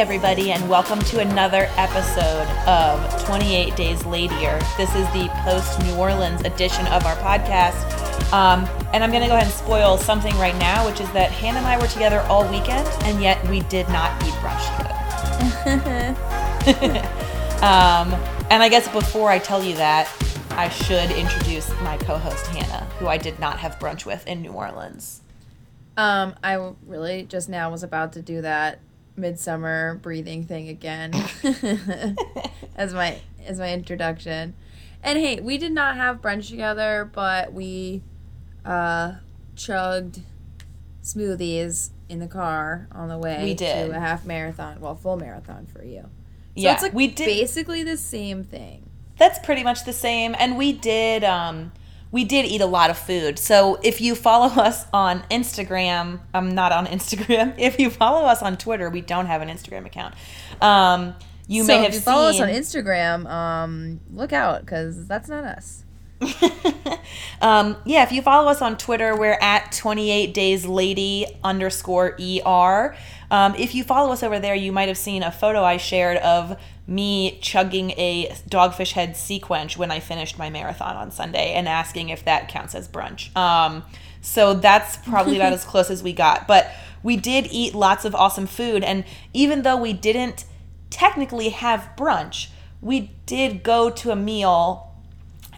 everybody, and welcome to another episode of 28 Days Later. This is the post New Orleans edition of our podcast. Um, and I'm going to go ahead and spoil something right now, which is that Hannah and I were together all weekend, and yet we did not eat brunch together. um, and I guess before I tell you that, I should introduce my co host, Hannah, who I did not have brunch with in New Orleans. Um, I really just now was about to do that Midsommar breathing thing again as my as my introduction. And hey, we did not have brunch together, but we uh, chugged smoothies in the car on the way We did. to a half marathon, well, full marathon for you. So Yeah, it's like we did- basically the same thing. That's pretty much the same. And we did um we did eat a lot of food. So if you follow us on Instagram, I'm not on Instagram. If you follow us on Twitter, we don't have an Instagram account. Um you so may if have you follow seen us on Instagram, um, look out because that's not us. um, yeah, if you follow us on Twitter, we're at 28 days lady underscore er. Um, if you follow us over there, you might have seen a photo I shared of me chugging a Dogfish Head SeaQuench when I finished my marathon on Sunday and asking if that counts as brunch. Um, so that's probably about as close as we got. But we did eat lots of awesome food. And even though we didn't technically have brunch, we did go to a meal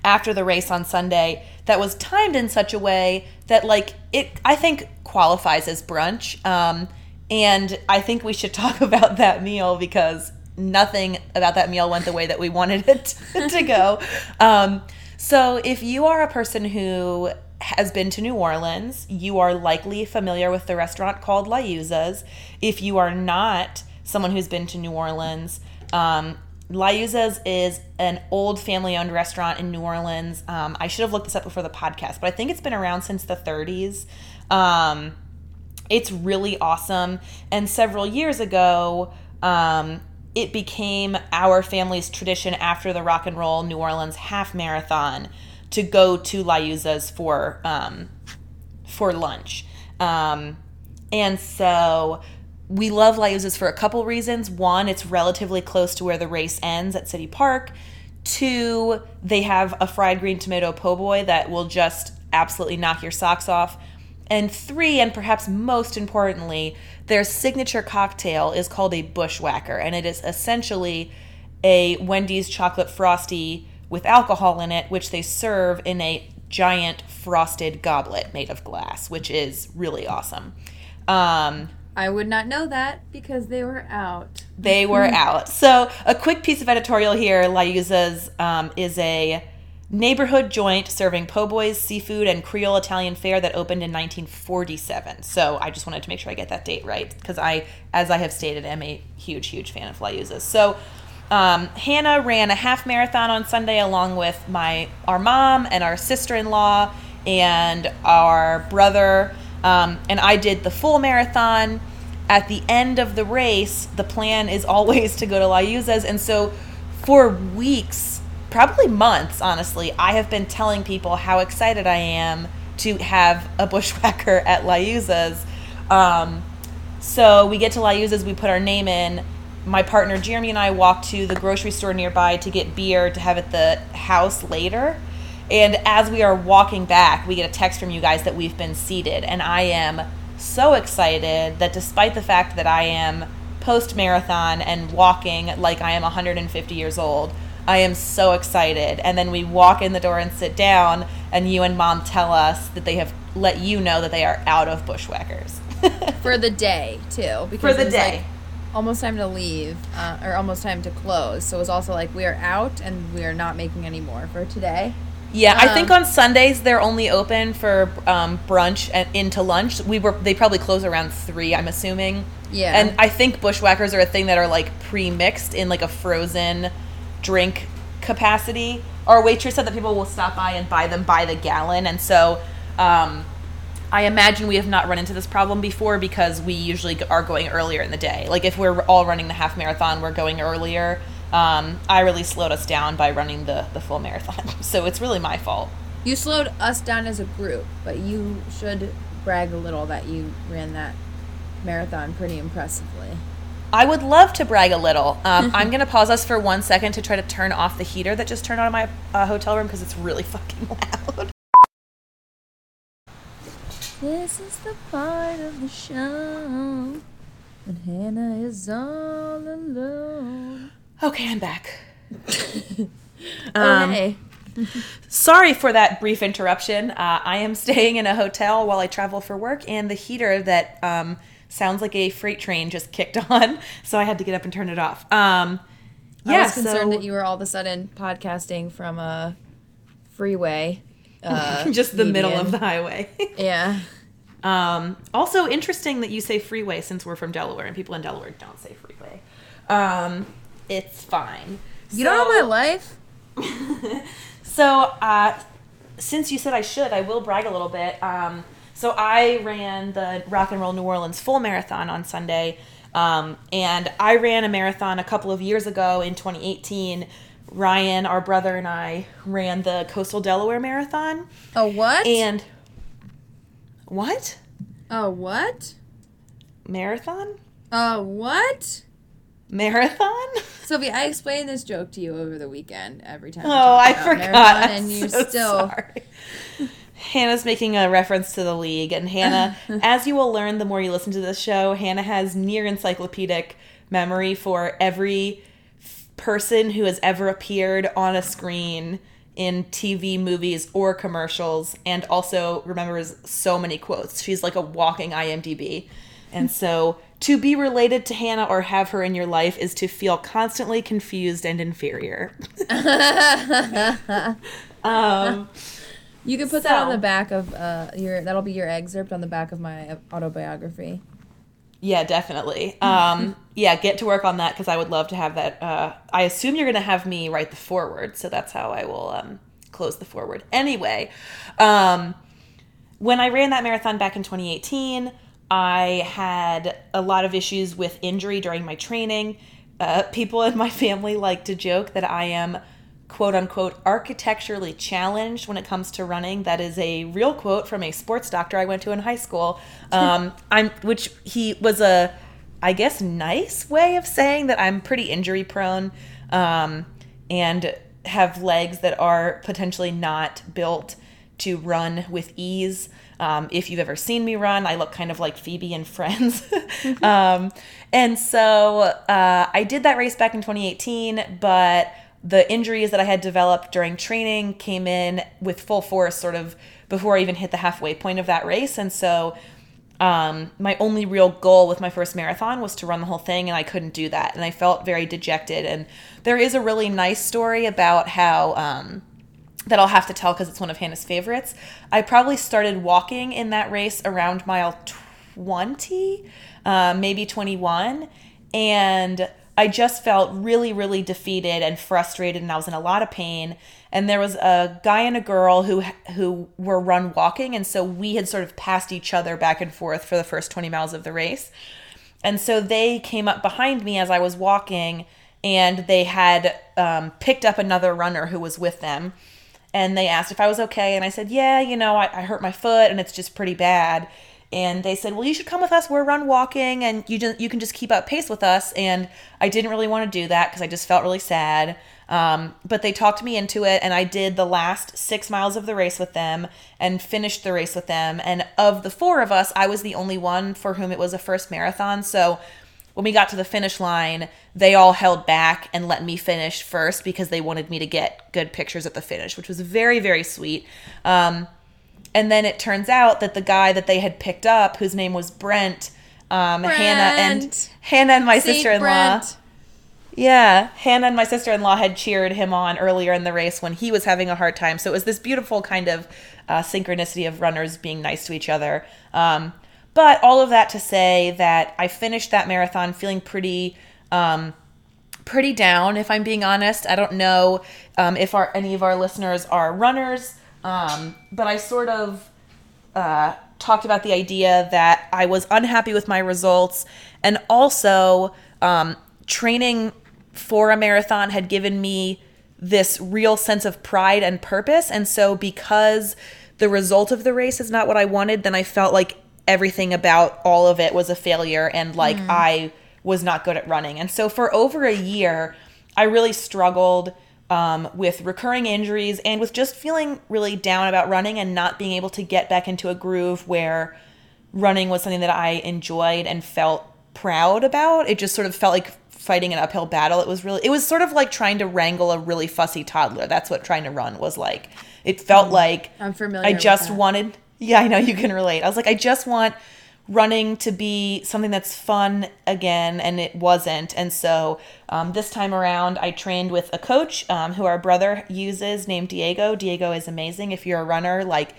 after the race on Sunday that was timed in such a way that like it I think qualifies as brunch. Um, and I think we should talk about that meal because nothing about that meal went the way that we wanted it to go. Um, so if you are a person who has been to New Orleans, you are likely familiar with the restaurant called Liuzza's. If you are not someone who's been to New Orleans, um, Liuzza's is an old family owned restaurant in New Orleans. Um, I should have looked this up before the podcast, but I think it's been around since the 30s. Um, it's really awesome. And several years ago, um, it became our family's tradition after the Rock and Roll New Orleans half marathon to go to Liuzza's for um, for lunch. Um, and so we love Liuzza's for a couple reasons. One, it's relatively close to where the race ends at City Park. Two, they have a fried green tomato po' boy that will just absolutely knock your socks off. And three, and perhaps most importantly, their signature cocktail is called a bushwhacker, and it is essentially a Wendy's chocolate frosty with alcohol in it, which they serve in a giant frosted goblet made of glass, which is really awesome. Um, I would not know that because they were out. they were out. So, a quick piece of editorial here Liuzza's um, is a neighborhood joint serving po' boys, seafood, and Creole Italian fare that opened in 1947. So, I just wanted to make sure I get that date right because I, as I have stated, am a huge, huge fan of La. So, um, Hannah ran a half marathon on Sunday along with my our mom and our sister in law and our brother, um, and I did the full marathon. At the end of the race, the plan is always to go to Liuzza's, and so for weeks, probably months, honestly, I have been telling people how excited I am to have a bushwhacker at La Um, so we get to La we put our name in. My partner Jeremy and I walk to the grocery store nearby to get beer to have at the house later. And as we are walking back, we get a text from you guys that we've been seated. And I am so excited that despite the fact that I am post marathon and walking like I am 150 years old, I am so excited. And then we walk in the door and sit down, and you and mom tell us that they have let you know that they are out of bushwhackers. for the day too because the it was day. like almost time to leave uh, or almost time to close so it was also like we are out and we are not making any more for today Yeah, I think Um, on Sundays they're only open for um, brunch and into lunch. We were they probably close around three. I'm assuming. Yeah. And I think bushwhackers are a thing that are like pre-mixed in like a frozen drink capacity. Our waitress said that people will stop by and buy them by the gallon, and so um, I imagine we have not run into this problem before because we usually are going earlier in the day. Like if we're all running the half marathon, we're going earlier. Um, I really slowed us down by running the the full marathon, so it's really my fault. you slowed us down as a group but you should brag a little that you ran that marathon pretty impressively I would love to brag a little. Um, I'm going to pause us for one second to try to turn off the heater that just turned on in my uh, hotel room because it's really fucking loud. This is the part of the show when Hannah is all alone. Okay, I'm back. Um, okay. Sorry for that brief interruption. Uh, I am staying in a hotel while I travel for work, and the heater that um, sounds like a freight train just kicked on, so I had to get up and turn it off. Um, I was concerned so that you were all of a sudden podcasting from a freeway. Uh, just the middle of the highway. Yeah. Um, also interesting that you say freeway since we're from Delaware and people in Delaware don't say freeway. Um, it's fine. You don't know my life? so, uh, since you said I should, I will brag a little bit. Um, so I ran the Rock and Roll New Orleans full marathon on Sunday, um, and I ran a marathon a couple of years ago in 2018. Ryan, our brother, and I ran the Coastal Delaware Marathon, A what? and what a what? marathon? A what? Marathon? Sophie, I explained this joke to you over the weekend every time. Oh, I forgot. Marathon, I'm and you so still. Hannah's making a reference to the league, and Hannah, as you will learn the more you listen to this show, Hannah has near encyclopedic memory for every f- person who has ever appeared on a screen in TV, movies, or commercials, and also remembers so many quotes. She's like a walking IMDb. And so to be related to Hannah or have her in your life is to feel constantly confused and inferior. um, You can put that on the back of uh, your. That'll be your excerpt on the back of my autobiography. yeah, definitely. Um, yeah, get to work on that because I would love to have that. Uh, I assume you're going to have me write the forward, so that's how I will um, close the forward. Anyway, um, when I ran that marathon back in 2018, I had a lot of issues with injury during my training. Uh, people in my family like to joke that I am quote unquote architecturally challenged when it comes to running. That is a real quote from a sports doctor I went to in high school. Um, I'm which he was a I guess nice way of saying that I'm pretty injury prone um, and have legs that are potentially not built to run with ease. Um, if you've ever seen me run, I look kind of like Phoebe and Friends. um, and so uh, I did that race back in 2018, but the injuries that I had developed during training came in with full force sort of before I even hit the halfway point of that race. And so um, my only real goal with my first marathon was to run the whole thing, and I couldn't do that. And I felt very dejected. And there is a really nice story about how. Um, that I'll have to tell because it's one of Hannah's favorites. I probably started walking in that race around mile 20, uh, maybe 21. And I just felt really, really defeated and frustrated, and I was in a lot of pain. And there was a guy and a girl who who were run walking, and so we had sort of passed each other back and forth for the first 20 miles of the race. And so they came up behind me as I was walking, and they had um, picked up another runner who was with them and they asked if I was okay, and I said, "Yeah, you know, I, I hurt my foot, and it's just pretty bad." And they said, "Well, you should come with us. We're run walking, and you just you can just keep up pace with us." And I didn't really want to do that because I just felt really sad. Um, but they talked me into it, and I did the last six miles of the race with them and finished the race with them. And of the four of us, I was the only one for whom it was a first marathon. So when we got to the finish line, they all held back and let me finish first because they wanted me to get good pictures at the finish, which was very, very sweet. Um, and then it turns out that the guy that they had picked up, whose name was Brent, um, Hannah and Hannah and my Saint sister-in-law. Brent. Yeah, Hannah and my sister-in-law had cheered him on earlier in the race when he was having a hard time. So it was this beautiful kind of uh, synchronicity of runners being nice to each other. Um, but all of that to say that I finished that marathon feeling pretty, um, pretty down. If I'm being honest, I don't know um, if our any of our listeners are runners, um, but I sort of uh, talked about the idea that I was unhappy with my results, and also um, training for a marathon had given me this real sense of pride and purpose. And so, because the result of the race is not what I wanted, then I felt like everything about all of it was a failure, and like I was not good at running. And so for over a year, I really struggled um, with recurring injuries and with just feeling really down about running and not being able to get back into a groove where running was something that I enjoyed and felt proud about. It just sort of felt like fighting an uphill battle. It was really it was sort of like trying to wrangle a really fussy toddler. That's what trying to run was like. It felt like I'm familiar. I just wanted Yeah, I know you can relate. I was like I just want running to be something that's fun again and it wasn't and so um, this time around i trained with a coach um, who our brother uses named diego diego is amazing if you're a runner like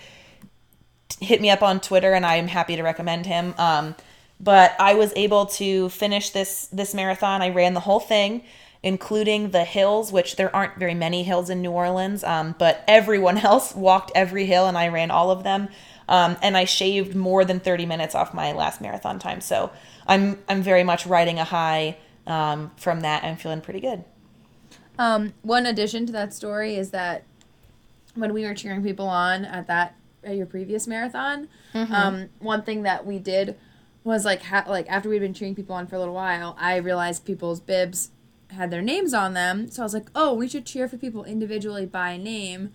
hit me up on Twitter and I am happy to recommend him. Um, but I was able to finish this this marathon. I ran the whole thing, including the hills, which there aren't very many hills in New Orleans. Um, but everyone else walked every hill, and I ran all of them. Um, and I shaved more than 30 minutes off my last marathon time. So I'm I'm very much riding a high um, from that. I'm feeling pretty good. Um, one addition to that story is that when we were cheering people on at that at your previous marathon, um, one thing that we did was like ha- like after we'd been cheering people on for a little while, I realized people's bibs had their names on them. So I was like, oh, we should cheer for people individually by name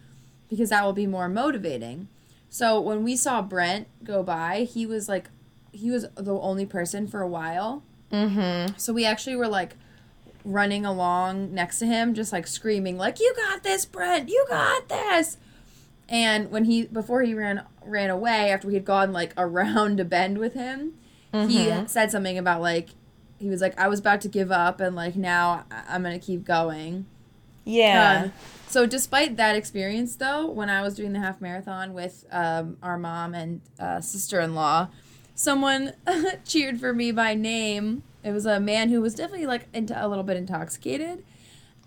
because that will be more motivating. So when we saw Brent go by, he was like, he was the only person for a while. Mm-hmm. So we actually were like running along next to him, just like screaming, like, "You got this, Brent! You got this!" And when he before he ran ran away after we had gone like around a bend with him, he said something about like he was like, "I was about to give up, and like now I- I'm gonna keep going." Yeah. Um, so despite that experience, though, when I was doing the half marathon with um, our mom and uh, sister-in-law, someone cheered for me by name. It was a man who was definitely like into a little bit intoxicated,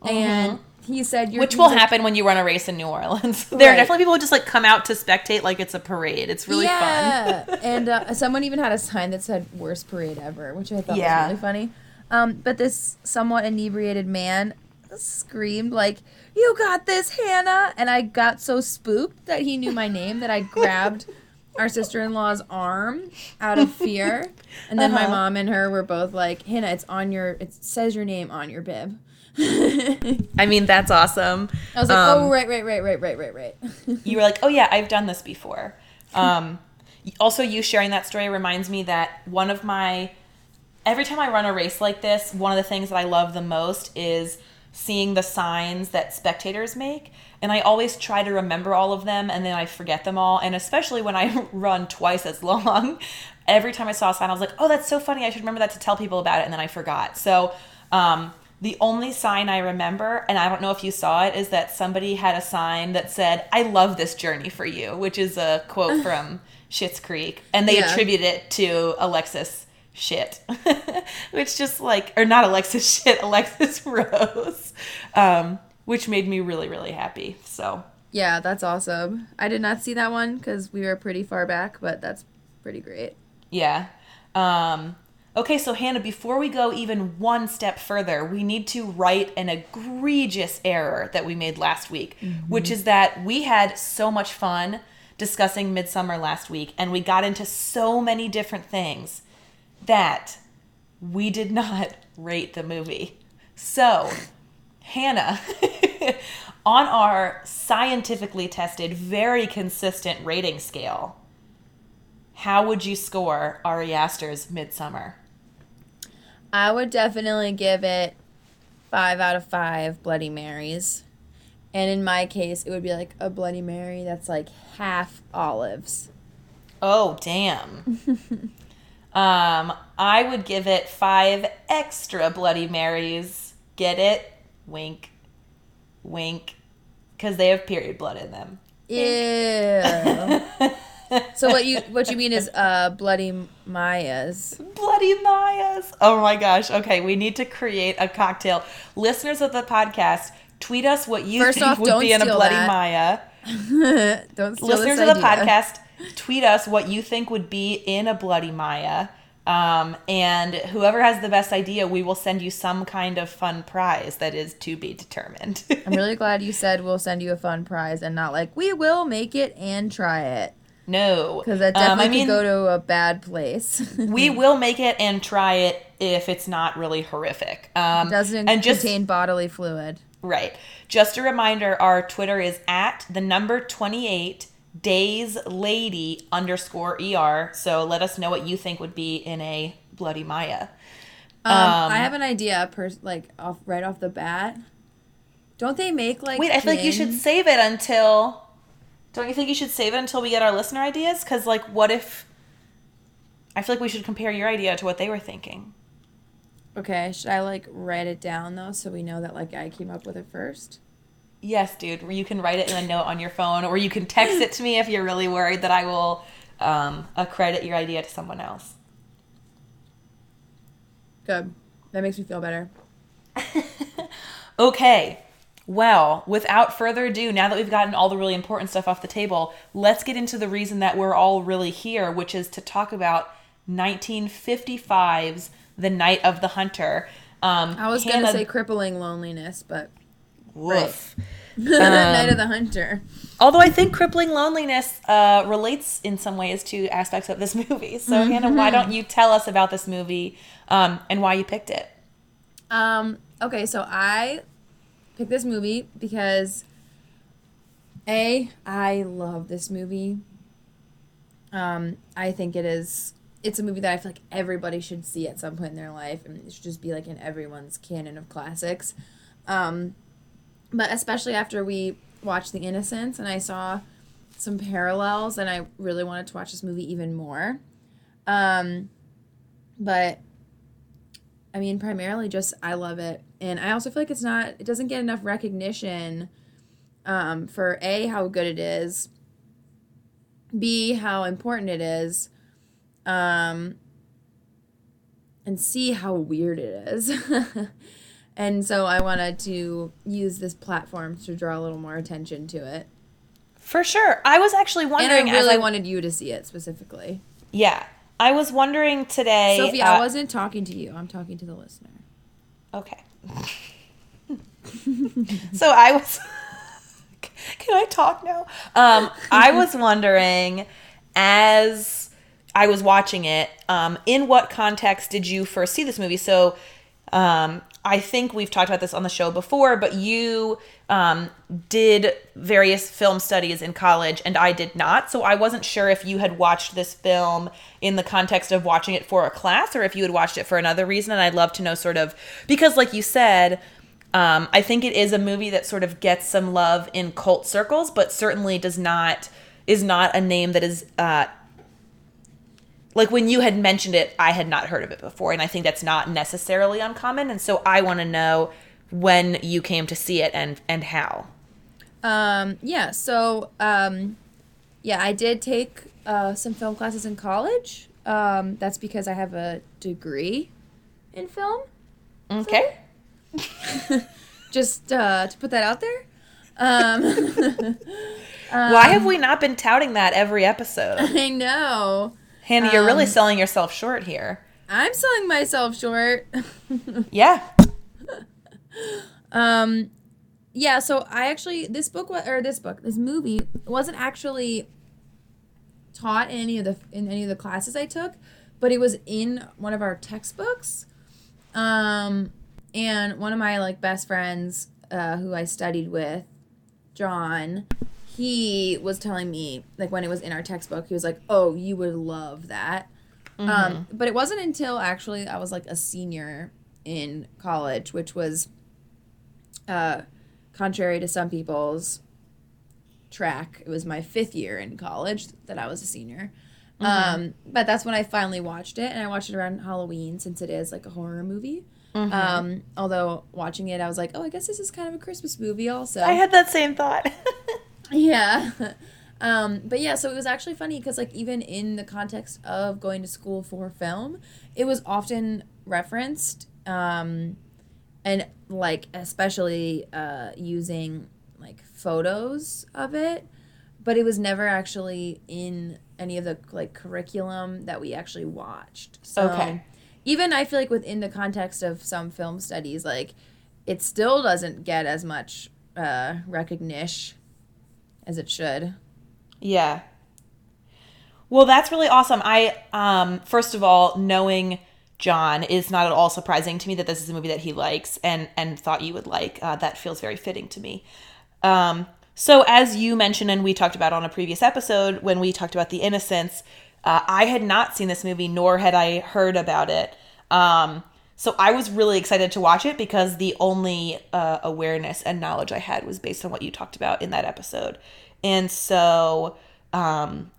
and he said, You're, Which will like- happen when you run a race in New Orleans. there are definitely people who just like come out to spectate like it's a parade. It's really fun. yeah. and uh, someone even had a sign that said "Worst parade ever," which I thought Yeah. was really funny. Um, but this somewhat inebriated man screamed like, "You got this, Hannah!" And I got so spooked that he knew my name that I grabbed our sister-in-law's arm out of fear. And then my Uh-huh. mom and her were both like, "Hannah, it's on your. It says your name on your bib." I I mean, that's awesome. I was like, Um, "Oh, right, right, right, right, right, right, right." you were like, oh yeah, I've done this before. Um, also, you sharing that story reminds me that one of my every time I run a race like this, one of the things that I love the most is seeing the signs that spectators make. And I always try to remember all of them and then I forget them all. And especially when I run twice as long, every time I saw a sign, I was like, oh, that's so funny. I should remember that to tell people about it. And then I forgot. So, um, the only sign I remember, and I don't know if you saw it, is that somebody had a sign that said, I love this journey for you, which is a quote from Schitt's Creek. And they Yeah. attribute it to Alexis shit. Which just like or not alexis shit alexis rose. Um which made me really really happy so. Yeah, that's awesome. I did not see that one because we were pretty far back, but that's pretty great. yeah. Um okay so hannah before we go even one step further we need to right an egregious error that we made last week which is that we had so much fun discussing Midsommar last week and we got into so many different things that we did not rate the movie. So, Hannah, on our scientifically tested, very consistent rating scale, how would you score Ari Aster's Midsommar? I would definitely give it five out of five Bloody Marys. And in my case, it would be like a Bloody Mary that's like half olives. Oh, damn. um, I would give it five extra Bloody Marys. Get it? Wink. Wink. Because they have period blood in them. Ew. so what you what you mean is uh Bloody Maya's. Bloody Mayas. Oh my gosh. Okay, we need to create a cocktail. Listeners of the podcast, tweet us what you First think off, would be in a Bloody that. Maya. Don't Listeners of the podcast, tweet us what you think would be in a Bloody Maya. Um, and whoever has the best idea, we will send you some kind of fun prize that is to be determined. I'm really glad you said we'll send you a fun prize and not like we will make it and try it. No. Because that Um, definitely I mean, go to a bad place. we will make it and try it if it's not really horrific. Um, doesn't and just contain bodily fluid. right. Just a reminder: our Twitter is at the number twenty eight days lady underscore er. So let us know what you think would be in a Bloody Maya. Um, Um, I have an idea, per- like off right off the bat. Don't they make like? Wait, I feel like you should save it until. Don't you think you should save it until we get our listener ideas? Because like, what if? I feel like we should compare your idea to what they were thinking. Okay, should I like write it down though, so we know that like I came up with it first? Yes, dude. You can write it in a note on your phone, or you can text it to me if you're really worried that I will um, accredit your idea to someone else. Good. That makes me feel better. Okay. Well, without further ado, now that we've gotten all the really important stuff off the table, let's get into the reason that we're all really here, which is to talk about 1955's The Night of the Hunter. Um, I was gonna say crippling loneliness, but woof. Night of the Hunter. Although I think crippling loneliness uh, relates in some ways to aspects of this movie. So, Hannah, why don't you tell us about this movie um, and why you picked it? Um. Okay, so I picked this movie because a I love this movie. Um, I think it is. It's a movie that I feel like everybody should see at some point in their life, and it should just be like in everyone's canon of classics. Um, but especially after we watched The Innocents, and I saw some parallels, and I really wanted to watch this movie even more. Um, but I mean, primarily just I love it, and I also feel like it's not. It doesn't get enough recognition um, for a how good it is, b how important it is, um, and c how weird it is. and so I wanted to use this platform to draw a little more attention to it, For sure. I was actually wondering. and I really as I wanted you to see it specifically. Yeah. I was wondering today. Sophie, uh, I wasn't talking to you. I'm talking to the listener. Okay. so I was. Can I talk now? Um, I was wondering, as I was watching it, um, in what context did you first see this movie? So, um, I think we've talked about this on the show before, but you um, did various film studies in college, and I did not. So I wasn't sure if you had watched this film in the context of watching it for a class, or if you had watched it for another reason. And I'd love to know, sort of, because like you said, um, I think it is a movie that sort of gets some love in cult circles, but certainly does not is not a name that is uh, like when you had mentioned it, I had not heard of it before, and I think that's not necessarily uncommon. And so I want to know when you came to see it and and how. Um, yeah, so um, yeah, I did take uh, some film classes in college. Um, that's because I have a degree in film. Okay. Just uh, to put that out there. Um, Why have we not been touting that every episode? I know. Hannah, you're really Um, selling yourself short here. I'm selling myself short. Yeah. Um, yeah. So I actually this book or this book this movie wasn't actually taught in any of the in any of the classes I took, but it was in one of our textbooks. Um, and one of my like best friends, uh, who I studied with, John, he was telling me like when it was in our textbook, he was like, "Oh, you would love that." Um, but it wasn't until actually I was like a senior in college, which was uh, contrary to some people's track. It was my fifth year in college that I was a senior. Um, but that's when I finally watched it, and I watched it around Halloween since it is like a horror movie. Um, although watching it, I was like, oh, I guess this is kind of a Christmas movie, also. I had that same thought. Yeah. Um, but yeah, so it was actually funny because, like, even in the context of going to school for film, it was often referenced, um, and like, especially uh, using like photos of it, but it was never actually in any of the like curriculum that we actually watched. So Okay. even I feel like within the context of some film studies, like, it still doesn't get as much uh, recognition as it should. Yeah. Well, that's really awesome. I um first of all, knowing John is not at all surprising to me that this is a movie that he likes and and thought you would like. Uh, that feels very fitting to me. Um, so as you mentioned and we talked about on a previous episode when we talked about The Innocents, uh, I had not seen this movie nor had I heard about it. Um, so I was really excited to watch it because the only uh, awareness and knowledge I had was based on what you talked about in that episode, and so um,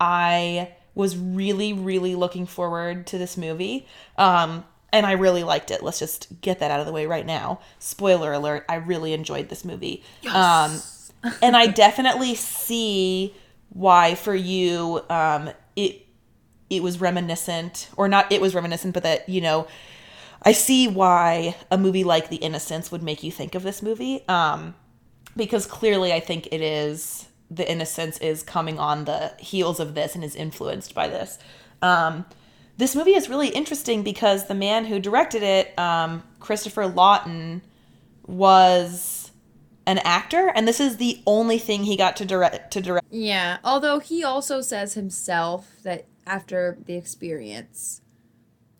I was really, really looking forward to this movie. Um, and I really liked it. Let's just get that out of the way right now. Spoiler alert, I really enjoyed this movie. Yes. Um, and I definitely see why for you um, it it was reminiscent or not it was reminiscent but that, you know, I see why a movie like The Innocents would make you think of this movie. Um, because clearly I think it is the innocence is coming on the heels of this and is influenced by this. Um, this movie is really interesting because the man who directed it, um, Christopher Laughton, was an actor, and this is the only thing he got to direct. To direct. Yeah, although he also says himself that after the experience,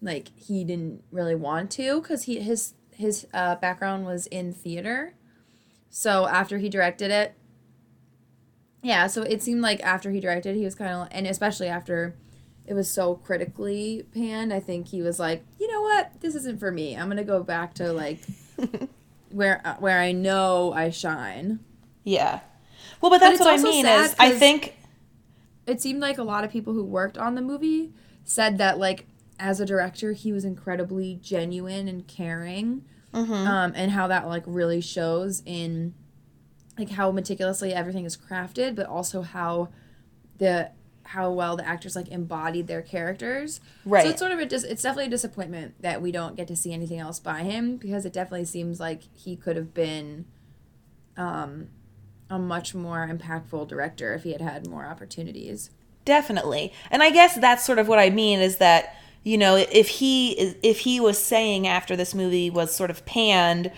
like he didn't really want to because he his his uh, background was in theater. So after he directed it, yeah, so it seemed like after he directed, he was kind of, and especially after it was so critically panned, I think he was like, you know what, this isn't for me. I'm gonna go back to like where uh, where I know I shine. Yeah. Well, but that's but what I mean is I think it seemed like a lot of people who worked on the movie said that like as a director he was incredibly genuine and caring, mm-hmm. um, and how that like really shows in like how meticulously everything is crafted, but also how the how well the actors like embodied their characters. Right. So it's sort of a dis- it's definitely a disappointment that we don't get to see anything else by him because it definitely seems like he could have been um a much more impactful director if he had had more opportunities. Definitely. And I guess that's sort of what I mean is that you know, if he if he was saying after this movie was sort of panned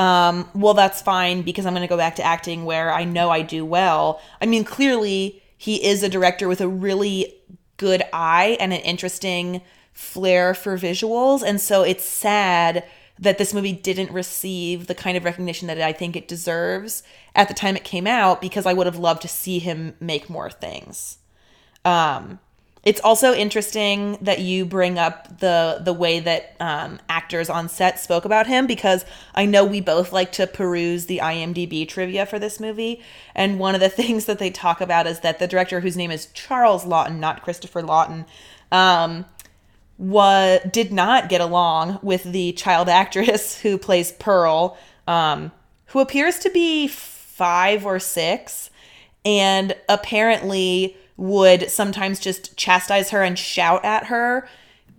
um, well, that's fine because I'm going to go back to acting where I know I do well. I mean, clearly he is a director with a really good eye and an interesting flair for visuals. And so it's sad that this movie didn't receive the kind of recognition that I think it deserves at the time it came out because I would have loved to see him make more things. Um, it's also interesting that you bring up the the way that um, actors on set spoke about him because I know we both like to peruse the IMDb trivia for this movie, and one of the things that they talk about is that the director, whose name is Charles Laughton, not Christopher Laughton, um, was did not get along with the child actress who plays Pearl, um, who appears to be five or six, and apparently would sometimes just chastise her and shout at her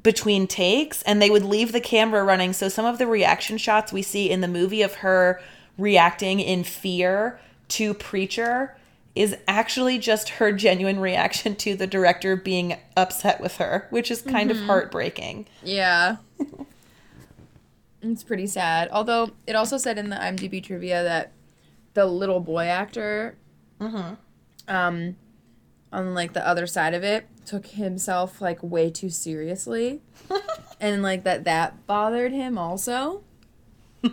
between takes and they would leave the camera running so some of the reaction shots we see in the movie of her reacting in fear to preacher is actually just her genuine reaction to the director being upset with her which is kind mm-hmm. of heartbreaking yeah it's pretty sad although it also said in the imdb trivia that the little boy actor mm-hmm. um on like the other side of it took himself like way too seriously. And like that that bothered him also.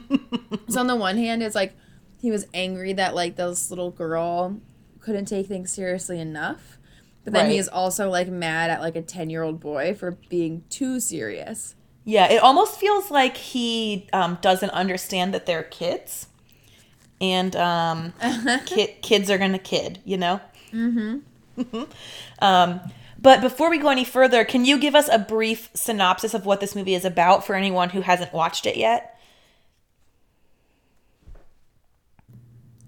So on the one hand it's like he was angry that like this little girl couldn't take things seriously enough. But then right. he is also like mad at like a 10 year old boy for being too serious. Yeah it almost feels like he um, doesn't understand that they're kids. And um, ki- kids are gonna kid you know? Mm-hmm um, but before we go any further, can you give us a brief synopsis of what this movie is about for anyone who hasn't watched it yet?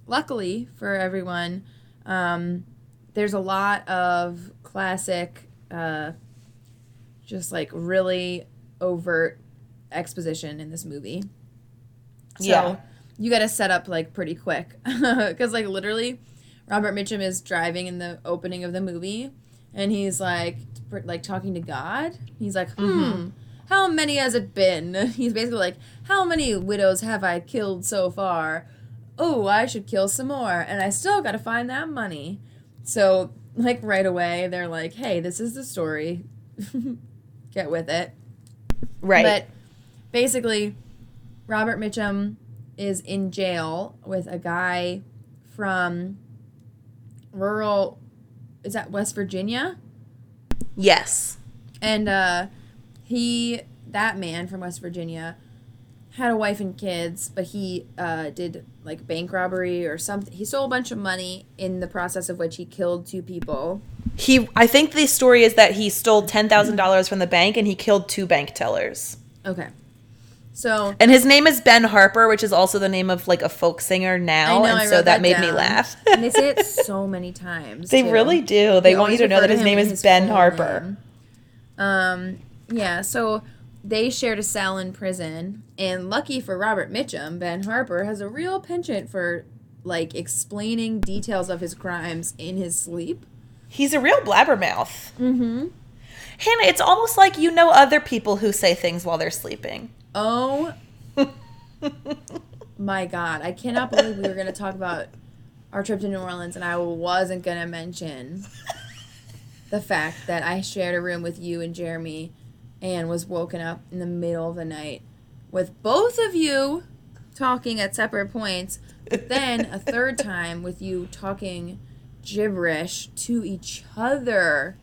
Luckily for everyone, um, there's a lot of classic, uh, just like really overt exposition in this movie. So yeah. you got to set up like pretty quick because like literally Robert Mitchum is driving in the opening of the movie, and he's like, like talking to God. He's like, hmm. Mm-hmm. How many has it been? He's basically like, How many widows have I killed so far? Oh, I should kill some more, and I still gotta find that money. So like right away they're like, "Hey, this is the story. Get with it." Right. But basically, Robert Mitchum is in jail with a guy from rural is that West Virginia? yes. And uh he that man from West Virginia had a wife and kids, but he uh did like bank robbery or something. He stole a bunch of money in the process of which he killed two people. He I think the story is that he stole $10,000 from the bank and he killed two bank tellers. Okay. So And his name is Ben Harper, which is also the name of like a folk singer now, know, and I so that, that made me laugh. and they say it so many times. they too. really do. They, want you to know that his name is his Ben Harper. name. Um, yeah, so they shared a cell in prison, and lucky for Robert Mitchum, Ben Harper has a real penchant for like explaining details of his crimes in his sleep. He's a real blabbermouth. Mm-hmm. Hannah, it's almost like you know other people who say things while they're sleeping. Oh my god, I cannot believe we were gonna talk about our trip to New Orleans and I wasn't gonna mention the fact that I shared a room with you and Jeremy and was woken up in the middle of the night with both of you talking at separate points, but then a third time with you talking gibberish to each other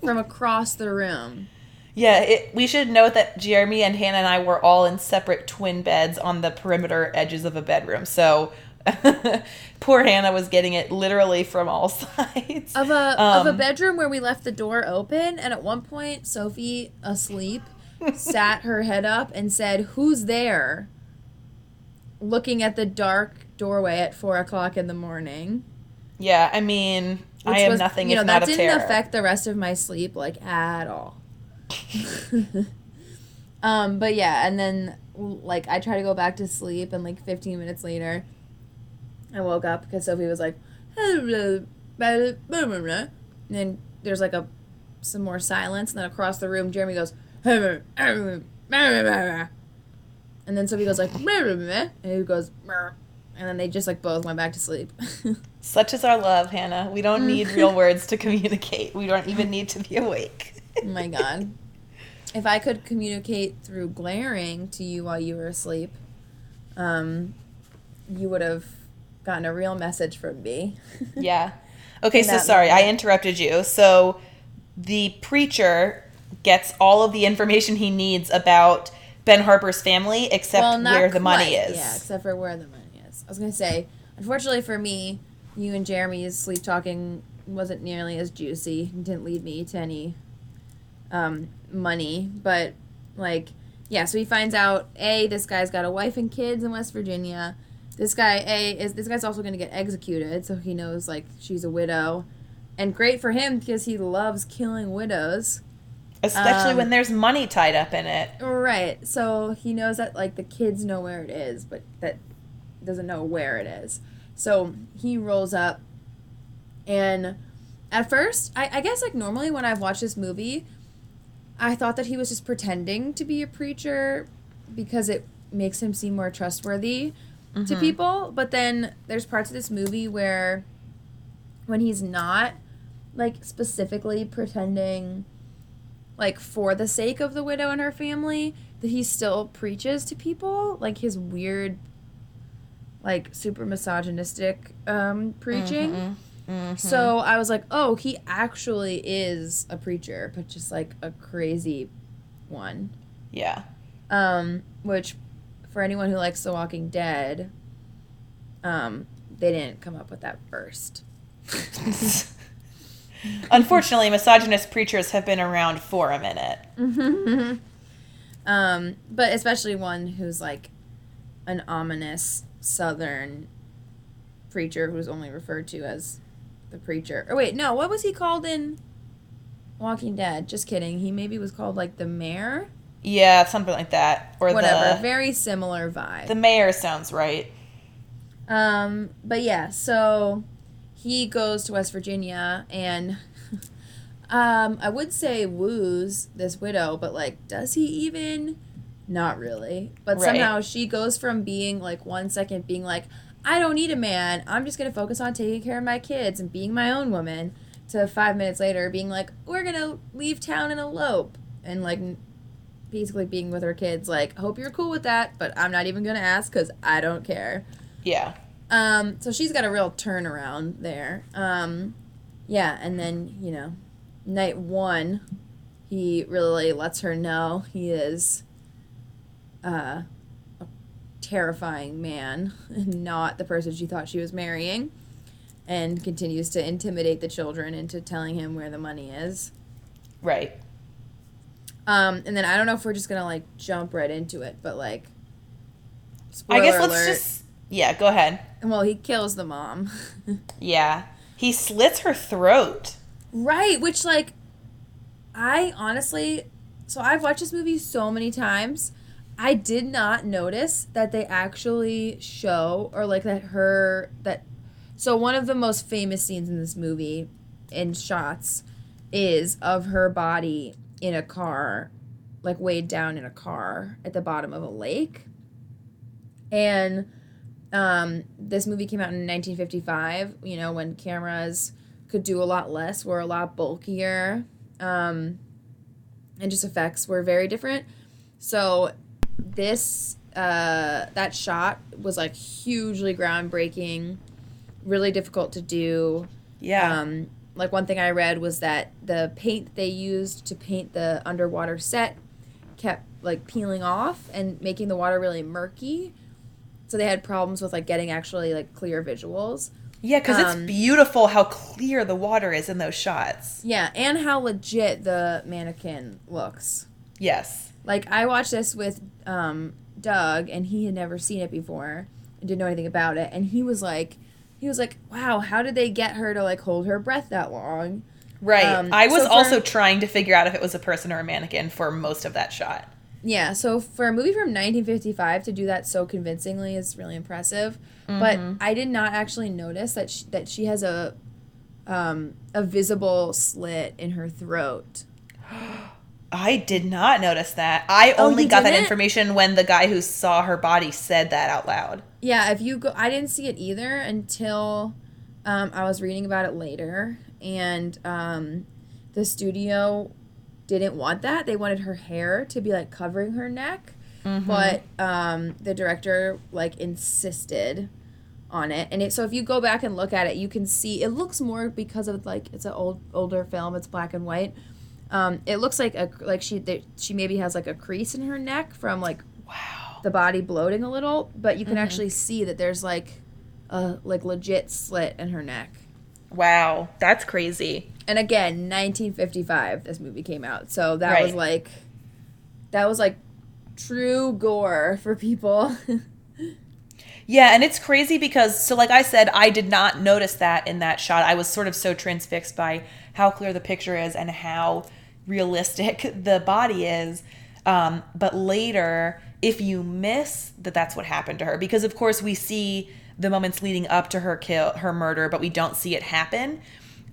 from across the room. Yeah, it, we should note that Jeremy and Hannah and I were all in separate twin beds on the perimeter edges of a bedroom. So poor Hannah was getting it literally from all sides. of a of a Um, bedroom where we left the door open and at one point Sophie asleep sat her head up and said who's there looking at the dark doorway at four o'clock in the morning Yeah, I mean, I which am was- nothing you know that didn't affect the rest of my sleep like at all um but yeah and then like i try to go back to sleep and like 15 minutes later i woke up because sophie was like and then there's like a some more silence and then across the room jeremy goes and then sophie goes like and he goes and then they just like both went back to sleep Such is our love, Hannah. We don't need real words to communicate. We don't even need to be awake. Oh my god. If I could communicate through glaring to you while you were asleep, um, you would have gotten a real message from me. Yeah. Okay, so sorry, I interrupted you. So the preacher gets all of the information he needs about Ben Harper's family except Well, where the money is. Yeah, except for where the money is. I was gonna say, unfortunately for me, you and Jeremy's sleep talking wasn't nearly as juicy. It didn't lead me to any um, money, but like, yeah. So he finds out a this guy's got a wife and kids in West Virginia. This guy a is this guy's also gonna get executed, so he knows like she's a widow, and great for him because he loves killing widows. Especially Um, when there's money tied up in it. Right. So he knows that like the kids know where it is, but that doesn't know where it is. So he rolls up and at first, I, I guess like normally when I've watched this movie, I thought that he was just pretending to be a preacher because it makes him seem more trustworthy to people. But then there's parts of this movie where when he's not like specifically pretending like for the sake of the widow and her family that he still preaches to people like his weird like super misogynistic um preaching so i was like oh he actually is a preacher but just like a crazy one Yeah. um which for anyone who likes the walking dead um they didn't come up with that first Unfortunately, misogynist preachers have been around for a minute. um, but especially one who's like an ominous southern preacher who's only referred to as the preacher. Or wait, no, what was he called in Walking Dead? Just kidding. He maybe was called like the mayor. Yeah, something like that. Or Whatever. the Very similar vibe. the mayor sounds right. Um, but yeah, so he goes to West Virginia and um, I would say woos this widow, but like, does he even? Not really. But Right. somehow she goes from being like one second being like, I don't need a man, I'm just gonna focus on taking care of my kids and being my own woman, to five minutes later being like, we're gonna leave town and elope, and like basically being with her kids, like, hope you're cool with that, but I'm not even gonna ask because I don't care. Yeah. Um, so she's got a real turnaround there. Um, yeah, and then you know, night one, he really lets her know he is uh, terrifying man, not the person she thought she was marrying, and continues to intimidate the children into telling him where the money is. Right. Um, and then I don't know if we're just gonna like jump right into it, but like, I guess let's alert. just yeah, go ahead. Well, he kills the mom. Yeah. He slits her throat. Right, which like I honestly so I've watched this movie so many times. I did not notice that they actually show or like that her that so one of the most famous scenes in this movie in shots is of her body in a car like weighed down in a car at the bottom of a lake. And um, this movie came out in 1955, you know, when cameras could do a lot less, were a lot bulkier, um, and just effects were very different. So this uh, that shot was like hugely groundbreaking, really difficult to do. Yeah. Um, like one thing I read was that the paint they used to paint the underwater set kept like peeling off and making the water really murky. So they had problems with like getting actually like clear visuals. yeah, because um, it's beautiful how clear the water is in those shots. Yeah, and how legit the mannequin looks. Yes. Like I watched this with um, Doug, and he had never seen it before and didn't know anything about it, and he was like, he was like, "Wow, how did they get her to like hold her breath that long?" Right. Um, I was so for- also trying to figure out if it was a person or a mannequin for most of that shot. Yeah, so for a movie from 1955 to do that so convincingly is really impressive. But I did not actually notice that she, that she has a um, a visible slit in her throat. I did not notice that. I Oh, only got that didn't? information when the guy who saw her body said that out loud. Yeah, if you go, I didn't see it either until um, I was reading about it later, and um, the studio didn't want that. They wanted her hair to be like covering her neck, but um, the director like insisted on it. And it, so if you go back and look at it, you can see it looks more because of like it's an old older film. It's black and white. Um, it looks like a like she that she maybe has like a crease in her neck from like Wow. the body bloating a little, but you can actually see that there's like a like legit slit in her neck. Wow. That's crazy. And again, 1955 this movie came out. So that was like that was like true gore for people. Yeah, and it's crazy because so like I said, I did not notice that in that shot. I was sort of so transfixed by how clear the picture is and how realistic the body is. Um, but later, if you miss that that's what happened to her, because of course we see the moments leading up to her kill, her murder, but we don't see it happen.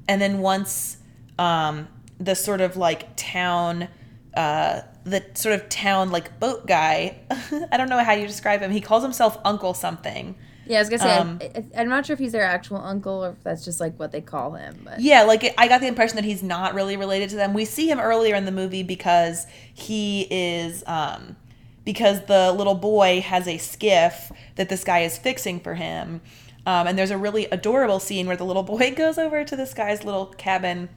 And then once um, the sort of like town uh, the sort of town like boat guy. I don't know how you describe him. He calls himself Uncle something. Yeah, I was gonna say Um, I, I'm not sure if he's their actual uncle or if that's just like what they call him. But Yeah, like I got the impression that he's not really related to them. We see him earlier in the movie because he is um because the little boy has a skiff that this guy is fixing for him. Um, and there's a really adorable scene where the little boy goes over to this guy's little cabin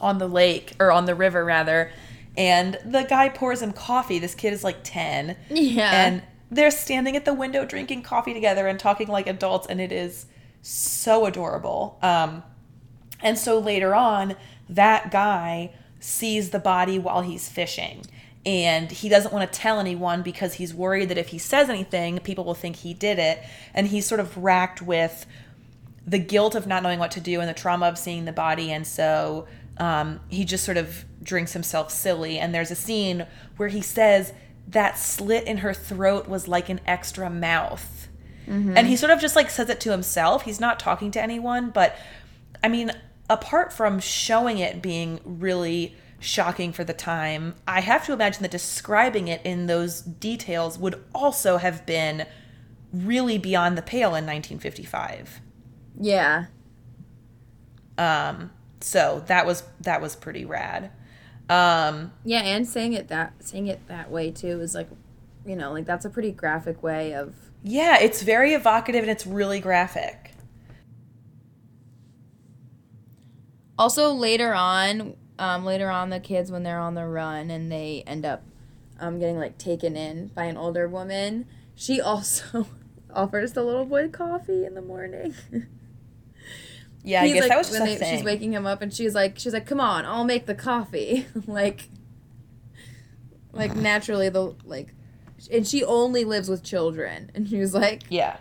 on the lake or on the river rather and the guy pours him coffee this kid is like 10 Yeah. and they're standing at the window drinking coffee together and talking like adults and it is so adorable. Um, and so later on that guy sees the body while he's fishing and he doesn't want to tell anyone because he's worried that if he says anything people will think he did it. And he's sort of racked with the guilt of not knowing what to do and the trauma of seeing the body. And so um, he just sort of drinks himself silly. And there's a scene where he says that slit in her throat was like an extra mouth and he sort of just like says it to himself he's not talking to anyone but i mean apart from showing it being really shocking for the time i have to imagine that describing it in those details would also have been really beyond the pale in 1955 yeah. um so that was that was pretty rad. Um, Yeah, and saying it that saying it that way too is like, you know, like that's a pretty graphic way of. yeah, it's very evocative and it's really graphic. Also, later on, um, later on, the kids when they're on the run and they end up, um, getting like taken in by an older woman. She also offers the little boy coffee in the morning. Yeah, I He's guess like, that was just when they- thing. She's waking him up and she's like, she's like, come on, I'll make the coffee. like, like naturally the like, and she only lives with children, and she was like, yeah,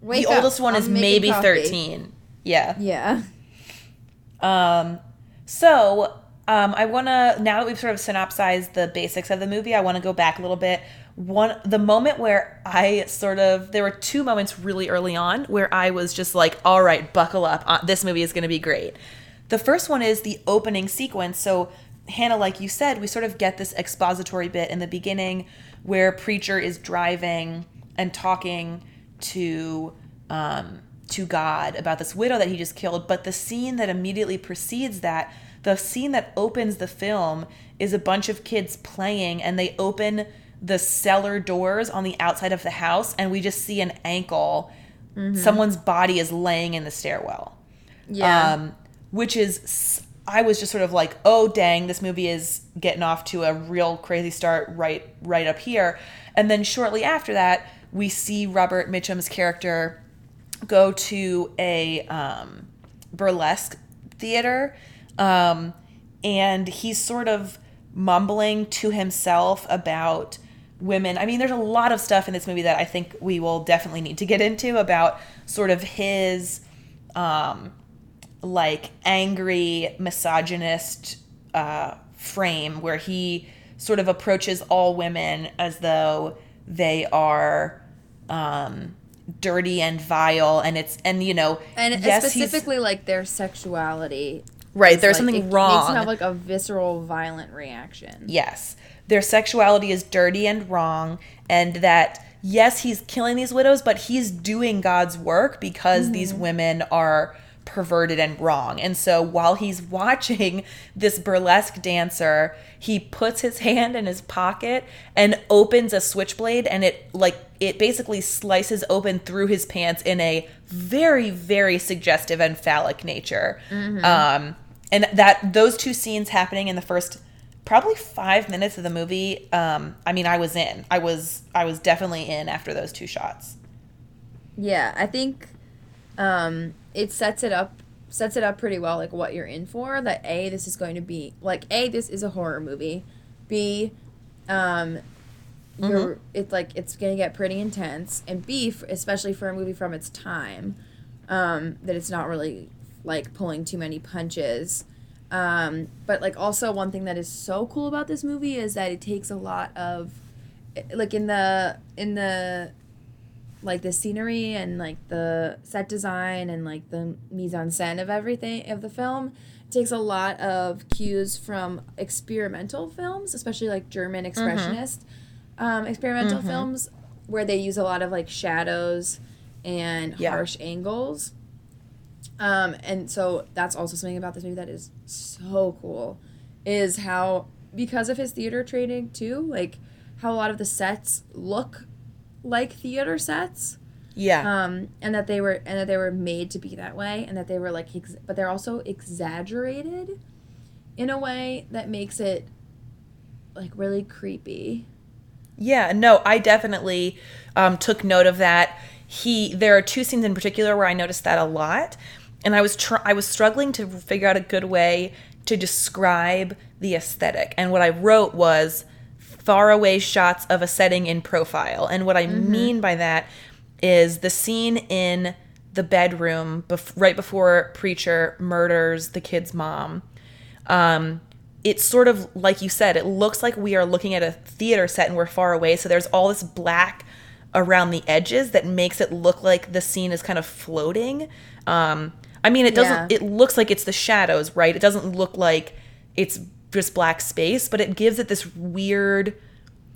wake the up, oldest one I'm is maybe coffee." thirteen. Yeah. Yeah. Um, so um, I want to now that we've sort of synopsized the basics of the movie, I want to go back a little bit. One the moment where I sort of there were two moments really early on where I was just like, all right, buckle up, uh, this movie is going to be great. The first one is the opening sequence. So Hannah, like you said, we sort of get this expository bit in the beginning where preacher is driving and talking to um, to God about this widow that he just killed. But the scene that immediately precedes that, the scene that opens the film, is a bunch of kids playing, and they open the cellar doors on the outside of the house, and we just see an ankle. Someone's body is laying in the stairwell Yeah. um, which is I was just sort of like, oh dang, this movie is getting off to a real crazy start right right up here, and then shortly after that, we see Robert Mitchum's character go to a um, burlesque theater, um, and he's sort of mumbling to himself about women. I mean, there's a lot of stuff in this movie that I think we will definitely need to get into about sort of his um, like angry misogynist uh, frame where he sort of approaches all women as though they are um, dirty and vile and it's and you know and yes, specifically like their sexuality. right there's like, something it Makes wrong them have like a visceral, violent reaction. yes their sexuality is dirty and wrong and that yes he's killing these widows but he's doing god's work because these women are perverted and wrong. And so while he's watching this burlesque dancer he puts his hand in his pocket and opens a switchblade and it like it basically slices open through his pants in a very very suggestive and phallic nature. Um and that those two scenes happening in the first probably five minutes of the movie um i mean i was in i was i was definitely in after those two shots Yeah, I think um, it sets it up sets it up pretty well, like what you're in for. That a this is going to be like a this is a horror movie. B, um, you're it's like it's gonna get pretty intense, and B, f- especially for a movie from its time, um, that it's not really like pulling too many punches. Um, but like also one thing that is so cool about this movie is that it takes a lot of like in the in the like the scenery and like the set design and like the mise en scène of everything of the film it takes a lot of cues from experimental films especially like german expressionist um, experimental films where they use a lot of like shadows and Yeah. harsh angles um, and so that's also something about this movie that is so cool is how because of his theater training too like how a lot of the sets look like theater sets. Yeah. Um and that they were and that they were made to be that way and that they were like ex- but they're also exaggerated in a way that makes it like really creepy. Yeah, no, I definitely um, took note of that. He, there are two scenes in particular where I noticed that a lot, and I was tr- I was struggling to figure out a good way to describe the aesthetic. And what I wrote was faraway shots of a setting in profile. And what I mean by that is the scene in the bedroom bef- right before preacher murders the kid's mom um, it's sort of like you said, it looks like we are looking at a theater set and we're far away. So there's all this black around the edges that makes it look like the scene is kind of floating. Um, I mean, it doesn't, Yeah. it looks like it's the shadows, right? It doesn't look like it's just black space, but it gives it this weird,